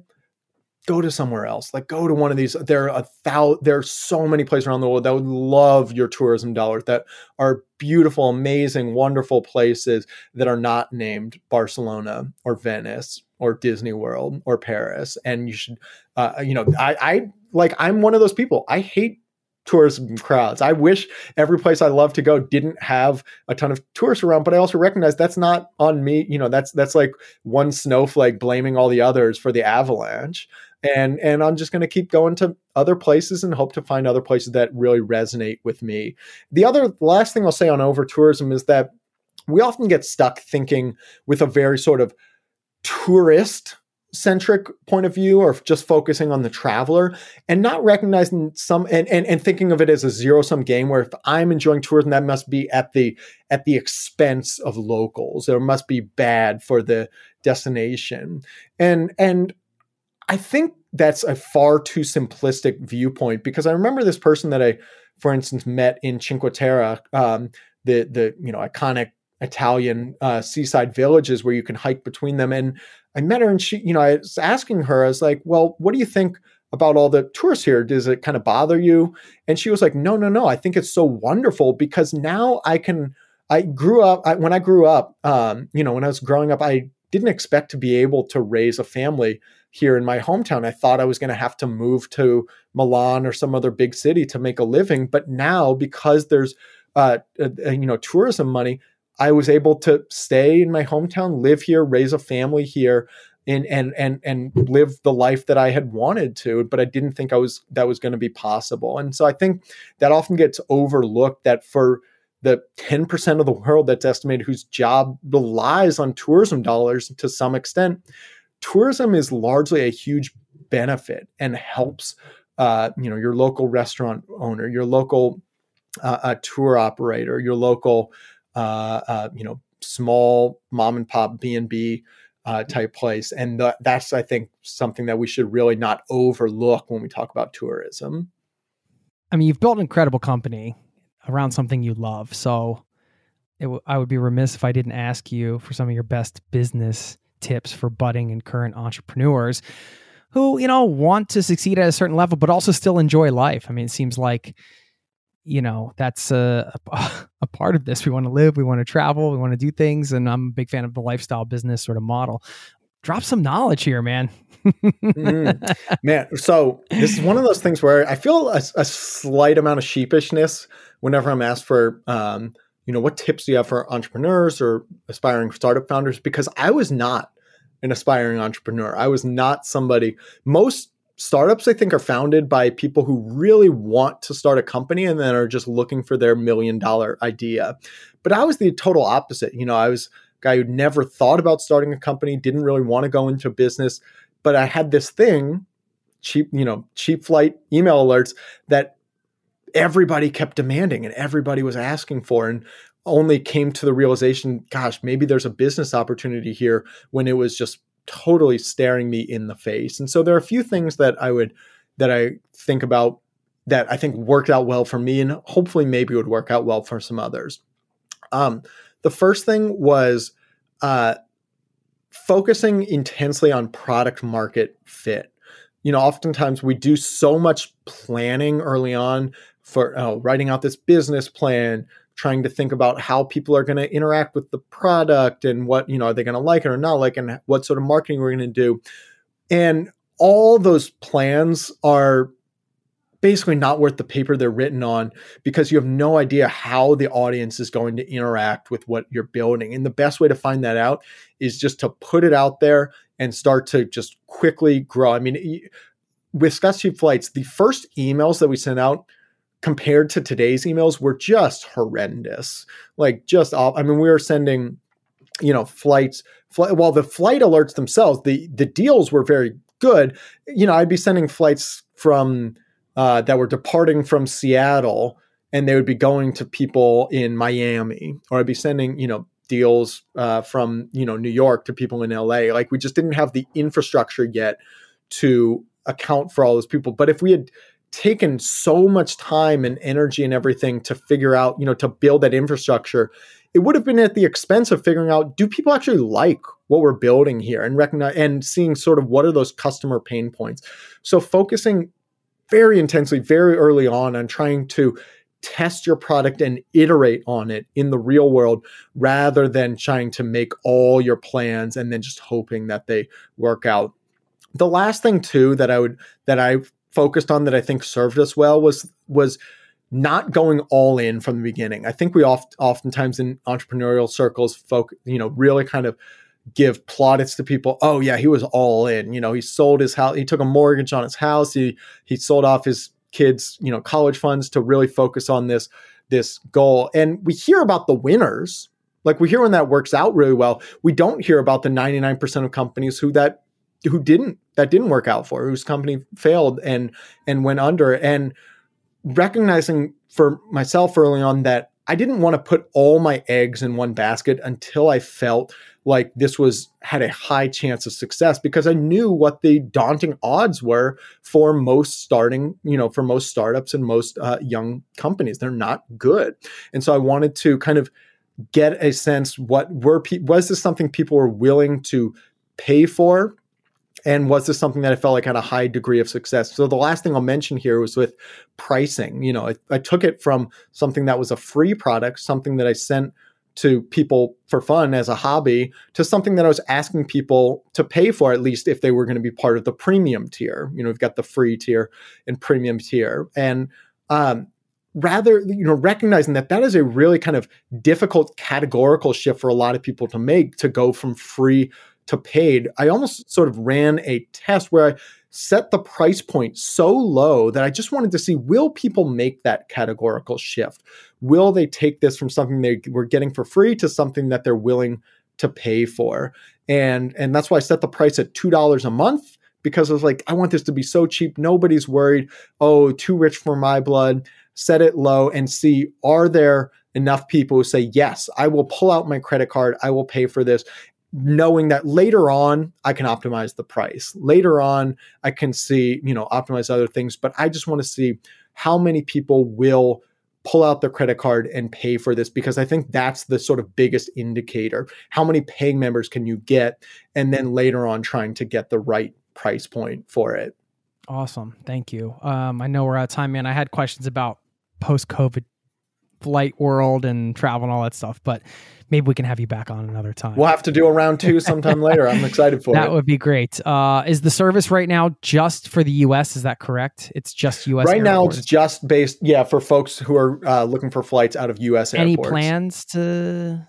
go to somewhere else. Like go to one of these. There are a thousand. There are so many places around the world that would love your tourism dollars. That are beautiful, amazing, wonderful places that are not named Barcelona or Venice or Disney World or Paris. And you should, uh, you know, I, I like. I'm one of those people. I hate tourism crowds. I wish every place I love to go didn't have a ton of tourists around, but I also recognize that's not on me. You know, that's that's like one snowflake blaming all the others for the avalanche. And and I'm just going to keep going to other places and hope to find other places that really resonate with me. The other last thing I'll say on over tourism is that we often get stuck thinking with a very sort of tourist centric point of view or just focusing on the traveler and not recognizing some and, and, and thinking of it as a zero sum game where if I'm enjoying tourism, that must be at the at the expense of locals. Or must be bad for the destination. And and I think that's a far too simplistic viewpoint because I remember this person that I, for instance, met in Cinque Terre, um, the the you know iconic Italian uh, seaside villages where you can hike between them. And I met her and she, you know, I was asking her, I was like, well, what do you think about all the tourists here? Does it kind of bother you? And she was like, no, no, no. I think it's so wonderful because now I can, I grew up, I, when I grew up, um, you know, when I was growing up, I didn't expect to be able to raise a family here in my hometown. I thought I was going to have to move to Milan or some other big city to make a living. But now, because there's, uh, uh, you know, tourism money, I was able to stay in my hometown, live here, raise a family here, and and and and live the life that I had wanted to, but I didn't think I was that was going to be possible. And so I think that often gets overlooked that for the 10% of the world that's estimated whose job relies on tourism dollars to some extent, tourism is largely a huge benefit and helps uh, you know your local restaurant owner, your local uh, tour operator, your local uh, uh, Uh, uh, you know, small mom and pop B and B uh, mm-hmm. type place, and th- that's I think something that we should really not overlook when we talk about tourism. I mean, you've built an incredible company around something you love, so w- I would be remiss if I didn't ask you for some of your best business tips for budding and current entrepreneurs who you know want to succeed at a certain level but also still enjoy life. I mean it seems like you know that's a, a, a part of this. We want to live we want to travel we want to do things and i'm a big fan of the lifestyle business sort of model. Drop some knowledge here man. Mm, man so this is one of those things where i feel a, a slight amount of sheepishness whenever i'm asked for um, you know what tips do you have for entrepreneurs or aspiring startup founders? Because i was not an aspiring entrepreneur. I was not somebody most startups i think are founded by people who really want to start a company and then are just looking for their million dollar idea. But i was the total opposite. You know i was a guy who never thought about starting a company didn't really want to go into business but i had this thing cheap you know cheap flight email alerts that everybody kept demanding and everybody was asking for and only came to the realization gosh maybe there's a business opportunity here when it was just totally staring me in the face. And so there are a few things that I would that I think about that I think worked out well for me and hopefully maybe would work out well for some others. Um, the first thing was uh, focusing intensely on product market fit. You know, oftentimes we do so much planning early on for oh, writing out this business plan, trying to think about how people are going to interact with the product and what you know are they going to like it or not like and what sort of marketing we're going to do. And all those plans are basically not worth the paper they're written on because you have no idea how the audience is going to interact with what you're building. And the best way to find that out is just to put it out there and start to just quickly grow. I mean with Scott's Cheap Flights the first emails that we sent out compared to today's emails were just horrendous. Like just off. I mean, we were sending, you know, flights. Flight, while the flight alerts themselves, the the deals were very good. You know, I'd be sending flights from uh, that were departing from Seattle, and they would be going to people in Miami, or I'd be sending, you know, deals uh, from you know New York to people in LA. Like we just didn't have the infrastructure yet to account for all those people. But if we had taken so much time and energy and everything to figure out, you know, to build that infrastructure, it would have been at the expense of figuring out do people actually like what we're building here and recognize and seeing sort of what are those customer pain points. So focusing very intensely, very early on on trying to test your product and iterate on it in the real world rather than trying to make all your plans and then just hoping that they work out. The last thing too that I would that I focused on that I think served us well was was not going all in from the beginning. I think we oft, oftentimes in entrepreneurial circles folk, you know, really kind of give plaudits to people. Oh yeah, he was all in. You know, he sold his house, he took a mortgage on his house, he he sold off his kids, you know, college funds to really focus on this this goal. And we hear about the winners. Like we hear when that works out really well. We don't hear about the 99% of companies who that who didn't that didn't work out for, whose company failed and and went under. And recognizing for myself early on that I didn't want to put all my eggs in one basket until I felt like this was had a high chance of success because I knew what the daunting odds were for most starting, you know, for most startups and most uh, young companies. They're not good, and so I wanted to kind of get a sense what were pe- was this something people were willing to pay for and was this something that I felt like had a high degree of success? So the last thing I'll mention here was with pricing. You know, I, I took it from something that was a free product, something that I sent to people for fun as a hobby to something that I was asking people to pay for at least if they were going to be part of the premium tier. You know, we've got the free tier and premium tier. And um, rather, you know, recognizing that that is a really kind of difficult categorical shift for a lot of people to make to go from free to paid, I almost sort of ran a test where I set the price point so low that I just wanted to see will people make that categorical shift? Will they take this from something they were getting for free to something that they're willing to pay for? And and that's why I set the price at $2 a month because I was like, I want this to be so cheap. Nobody's worried. Oh, too rich for my blood. Set it low and see are there enough people who say, yes, I will pull out my credit card. I will pay for this knowing that later on I can optimize the price. Later on I can see, you know, optimize other things, but I just want to see how many people will pull out their credit card and pay for this because I think that's the sort of biggest indicator. How many paying members can you get and then later on trying to get the right price point for it. Awesome. Thank you. Um, I know we're out of time, man. I had questions about post COVID flight world and travel and all that stuff, but maybe we can have you back on another time. We'll have to do a round two sometime later. I'm excited for that it. That would be great. Uh, is the service right now just for the U.S.? Is that correct? It's just U.S. Right airports. now, it's just based, yeah, for folks who are uh, looking for flights out of U.S. Any airports. plans to?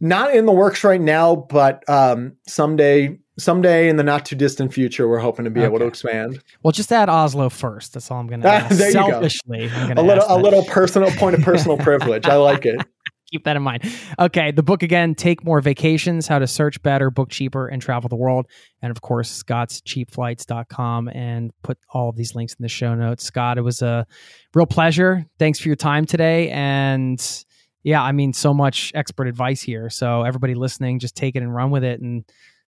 Not in the works right now, but um, someday someday in the not too distant future, we're hoping to be okay. able to expand. Well, just add Oslo first. That's all I'm going to ask. Selfishly, a little a little personal point of personal privilege. I like it keep that in mind. Okay, the book again, Take More Vacations, How to Search Better, Book Cheaper, and Travel the World. And of course, scottscheapflights.com and put all of these links in the show notes. Scott, it was a real pleasure. Thanks for your time today. And yeah, I mean, so much expert advice here. So everybody listening, just take it and run with it and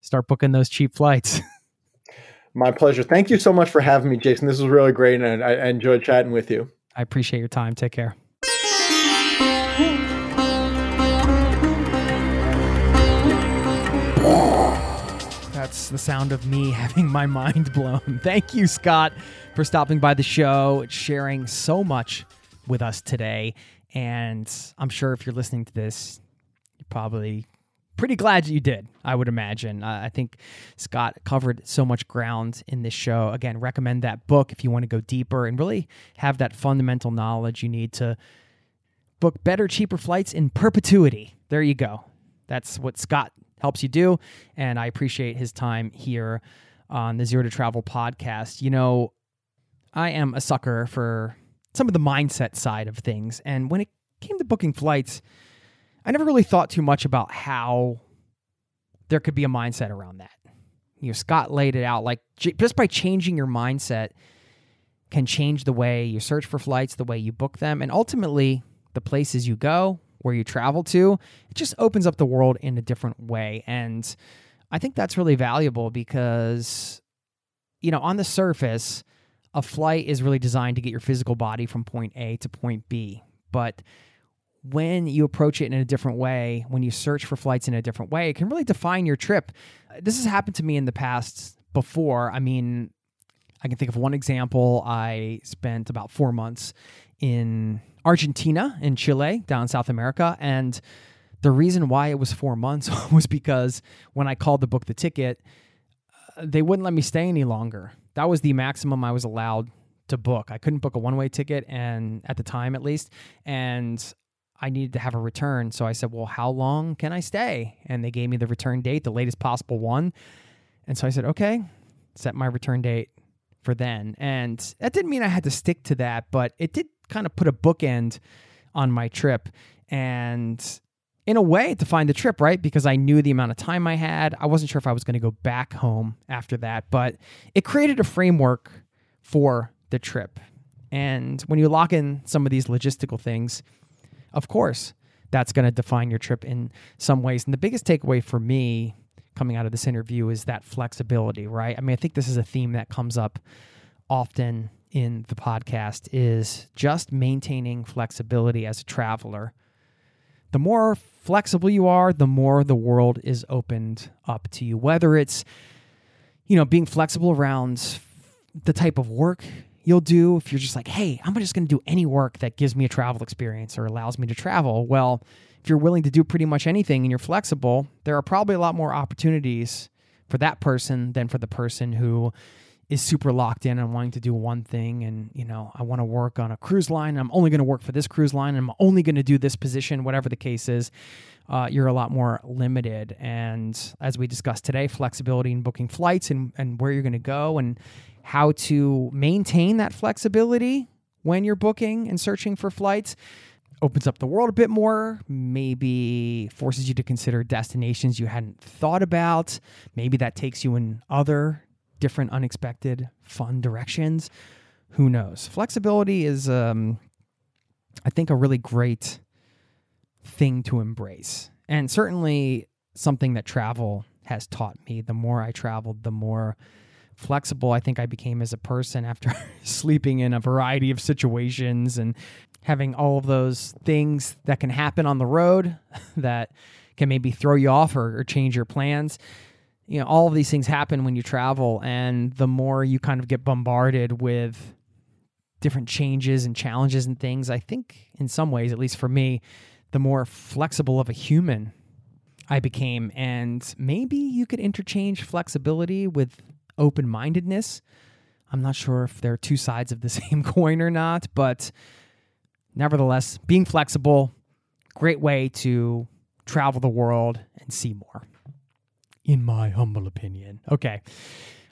start booking those cheap flights. My pleasure. Thank you so much for having me, Jason. This was really great, and I, I enjoyed chatting with you. I appreciate your time. Take care. That's the sound of me having my mind blown. Thank you, Scott, for stopping by the show, sharing so much with us today. And I'm sure if you're listening to this, you're probably pretty glad you did, I would imagine. Uh, I think Scott covered so much ground in this show. Again, recommend that book if you want to go deeper and really have that fundamental knowledge you need to book better, cheaper flights in perpetuity. There you go. That's what Scott helps you do. And I appreciate his time here on the Zero to Travel podcast. You know, I am a sucker for some of the mindset side of things. And when it came to booking flights, I never really thought too much about how there could be a mindset around that. You know, Scott laid it out like just by changing your mindset can change the way you search for flights, the way you book them, and ultimately the places you go, where you travel to, it just opens up the world in a different way. And I think that's really valuable because, you know, on the surface, a flight is really designed to get your physical body from point A to point B. But when you approach it in a different way, when you search for flights in a different way, it can really define your trip. This has happened to me in the past before. I mean, I can think of one example. I spent about four months in Argentina, in Chile, down in South America. And the reason why it was four months was because when I called to book the ticket, uh, they wouldn't let me stay any longer. That was the maximum I was allowed to book. I couldn't book a one way ticket, and at the time at least, and I needed to have a return. So I said, Well, how long can I stay? And they gave me the return date, the latest possible one. And so I said, Okay, set my return date for then. And that didn't mean I had to stick to that, but it did kind of put a bookend on my trip. And in a way, to find the trip, right? Because I knew the amount of time I had. I wasn't sure if I was going to go back home after that, but it created a framework for the trip. And when you lock in some of these logistical things, of course, that's going to define your trip in some ways. And the biggest takeaway for me coming out of this interview is that flexibility, right? I mean, I think this is a theme that comes up often in the podcast is just maintaining flexibility as a traveler. The more flexible you are, the more the world is opened up to you. Whether it's you know, being flexible around the type of work you'll do if you're just like, hey, I'm just going to do any work that gives me a travel experience or allows me to travel. Well, if you're willing to do pretty much anything and you're flexible, there are probably a lot more opportunities for that person than for the person who is super locked in and wanting to do one thing and you know i want to work on a cruise line. I'm only going to work for this cruise line. I'm only going to do this position whatever the case is uh, you're a lot more limited and as we discussed today flexibility in booking flights and, and where you're going to go and how to maintain that flexibility when you're booking and searching for flights opens up the world a bit more, maybe forces you to consider destinations you hadn't thought about. Maybe that takes you in other different, unexpected, fun directions. Who knows? Flexibility is, um, I think, a really great thing to embrace. And certainly something that travel has taught me. The more I traveled, the more flexible I think I became as a person after sleeping in a variety of situations and having all of those things that can happen on the road that can maybe throw you off or, or, change your plans. You know, all of these things happen when you travel, and the more you kind of get bombarded with different changes and challenges and things, I think in some ways, at least for me, the more flexible of a human I became. And maybe you could interchange flexibility with open mindedness. I'm not sure if they're two sides of the same coin or not, but nevertheless, being flexible, great way to travel the world and see more, in my humble opinion. Okay.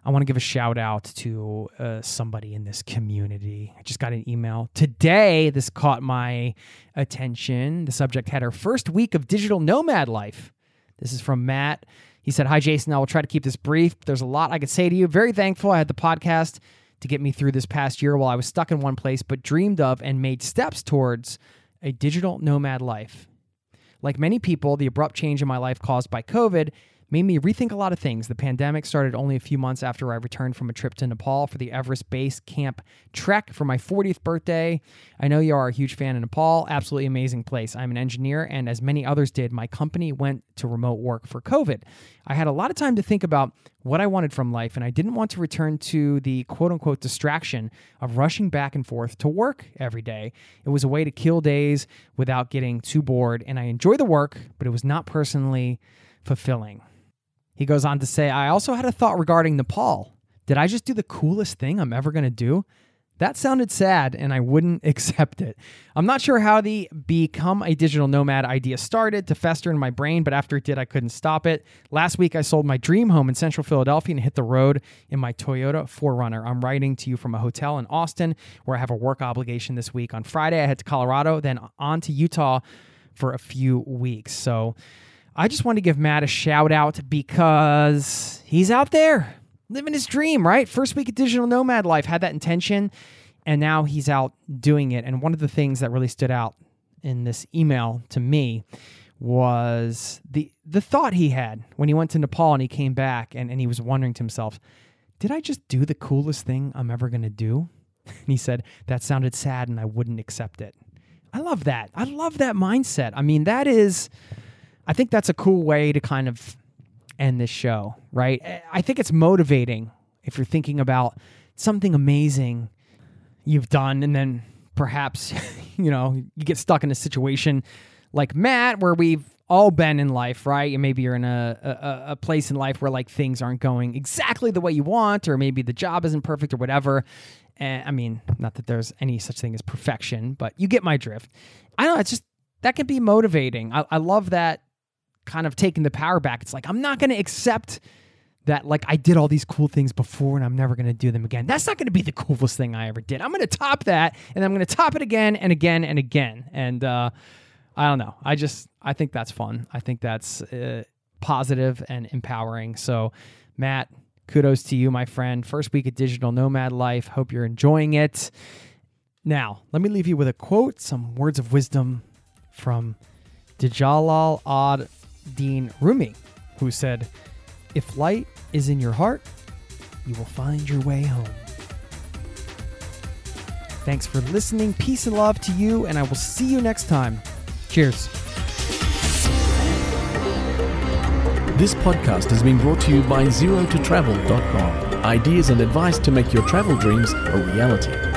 I want to give a shout out to uh, somebody in this community. I just got an email today. This caught my attention. The subject had her first week of digital nomad life. This is from Matt. He said, Hi, Jason. I will try to keep this brief. There's a lot I could say to you. Very thankful I had the podcast to get me through this past year while I was stuck in one place, but dreamed of and made steps towards a digital nomad life. Like many people, the abrupt change in my life caused by COVID made me rethink a lot of things. The pandemic started only a few months after I returned from a trip to Nepal for the Everest Base Camp trek for my 40th birthday. I know you are a huge fan of Nepal. Absolutely amazing place. I'm an engineer, and as many others did, my company went to remote work for COVID. I had a lot of time to think about what I wanted from life, and I didn't want to return to the quote unquote distraction of rushing back and forth to work every day. It was a way to kill days without getting too bored, and I enjoy the work, but it was not personally fulfilling. He goes on to say, I also had a thought regarding Nepal. Did I just do the coolest thing I'm ever going to do? That sounded sad and I wouldn't accept it. I'm not sure how the become a digital nomad idea started to fester in my brain, but after it did, I couldn't stop it. Last week, I sold my dream home in central Philadelphia and hit the road in my Toyota 4Runner. I'm writing to you from a hotel in Austin where I have a work obligation this week. On Friday, I head to Colorado, then on to Utah for a few weeks. So, I just want to give Matt a shout out because he's out there living his dream, right? First week of digital nomad life had that intention, and now he's out doing it. And one of the things that really stood out in this email to me was the the thought he had when he went to Nepal and he came back and, and he was wondering to himself, did I just do the coolest thing I'm ever gonna do? And he said, that sounded sad and I wouldn't accept it. I love that. I love that mindset. I mean, that is, I think that's a cool way to kind of end this show, right? I think it's motivating if you're thinking about something amazing you've done and then perhaps, you know, you get stuck in a situation like Matt where we've all been in life, right? And maybe you're in a, a, a place in life where like things aren't going exactly the way you want, or maybe the job isn't perfect or whatever. And I mean, not that there's any such thing as perfection, but you get my drift. I don't know. It's just that can be motivating. I, I love that kind of taking the power back. It's like, I'm not going to accept that, like, I did all these cool things before and I'm never going to do them again. That's not going to be the coolest thing I ever did. I'm going to top that and I'm going to top it again and again and again. And, uh, I don't know. I just, I think that's fun. I think that's uh, positive and empowering. So, Matt, kudos to you, my friend. First week of Digital Nomad Life. Hope you're enjoying it. Now, let me leave you with a quote, some words of wisdom from Djalal ad Din Rumi, who said, If light is in your heart, you will find your way home. Thanks for listening. Peace and love to you, and I will see you next time. Cheers. This podcast has been brought to you by ZeroToTravel.com. Ideas and advice to make your travel dreams a reality.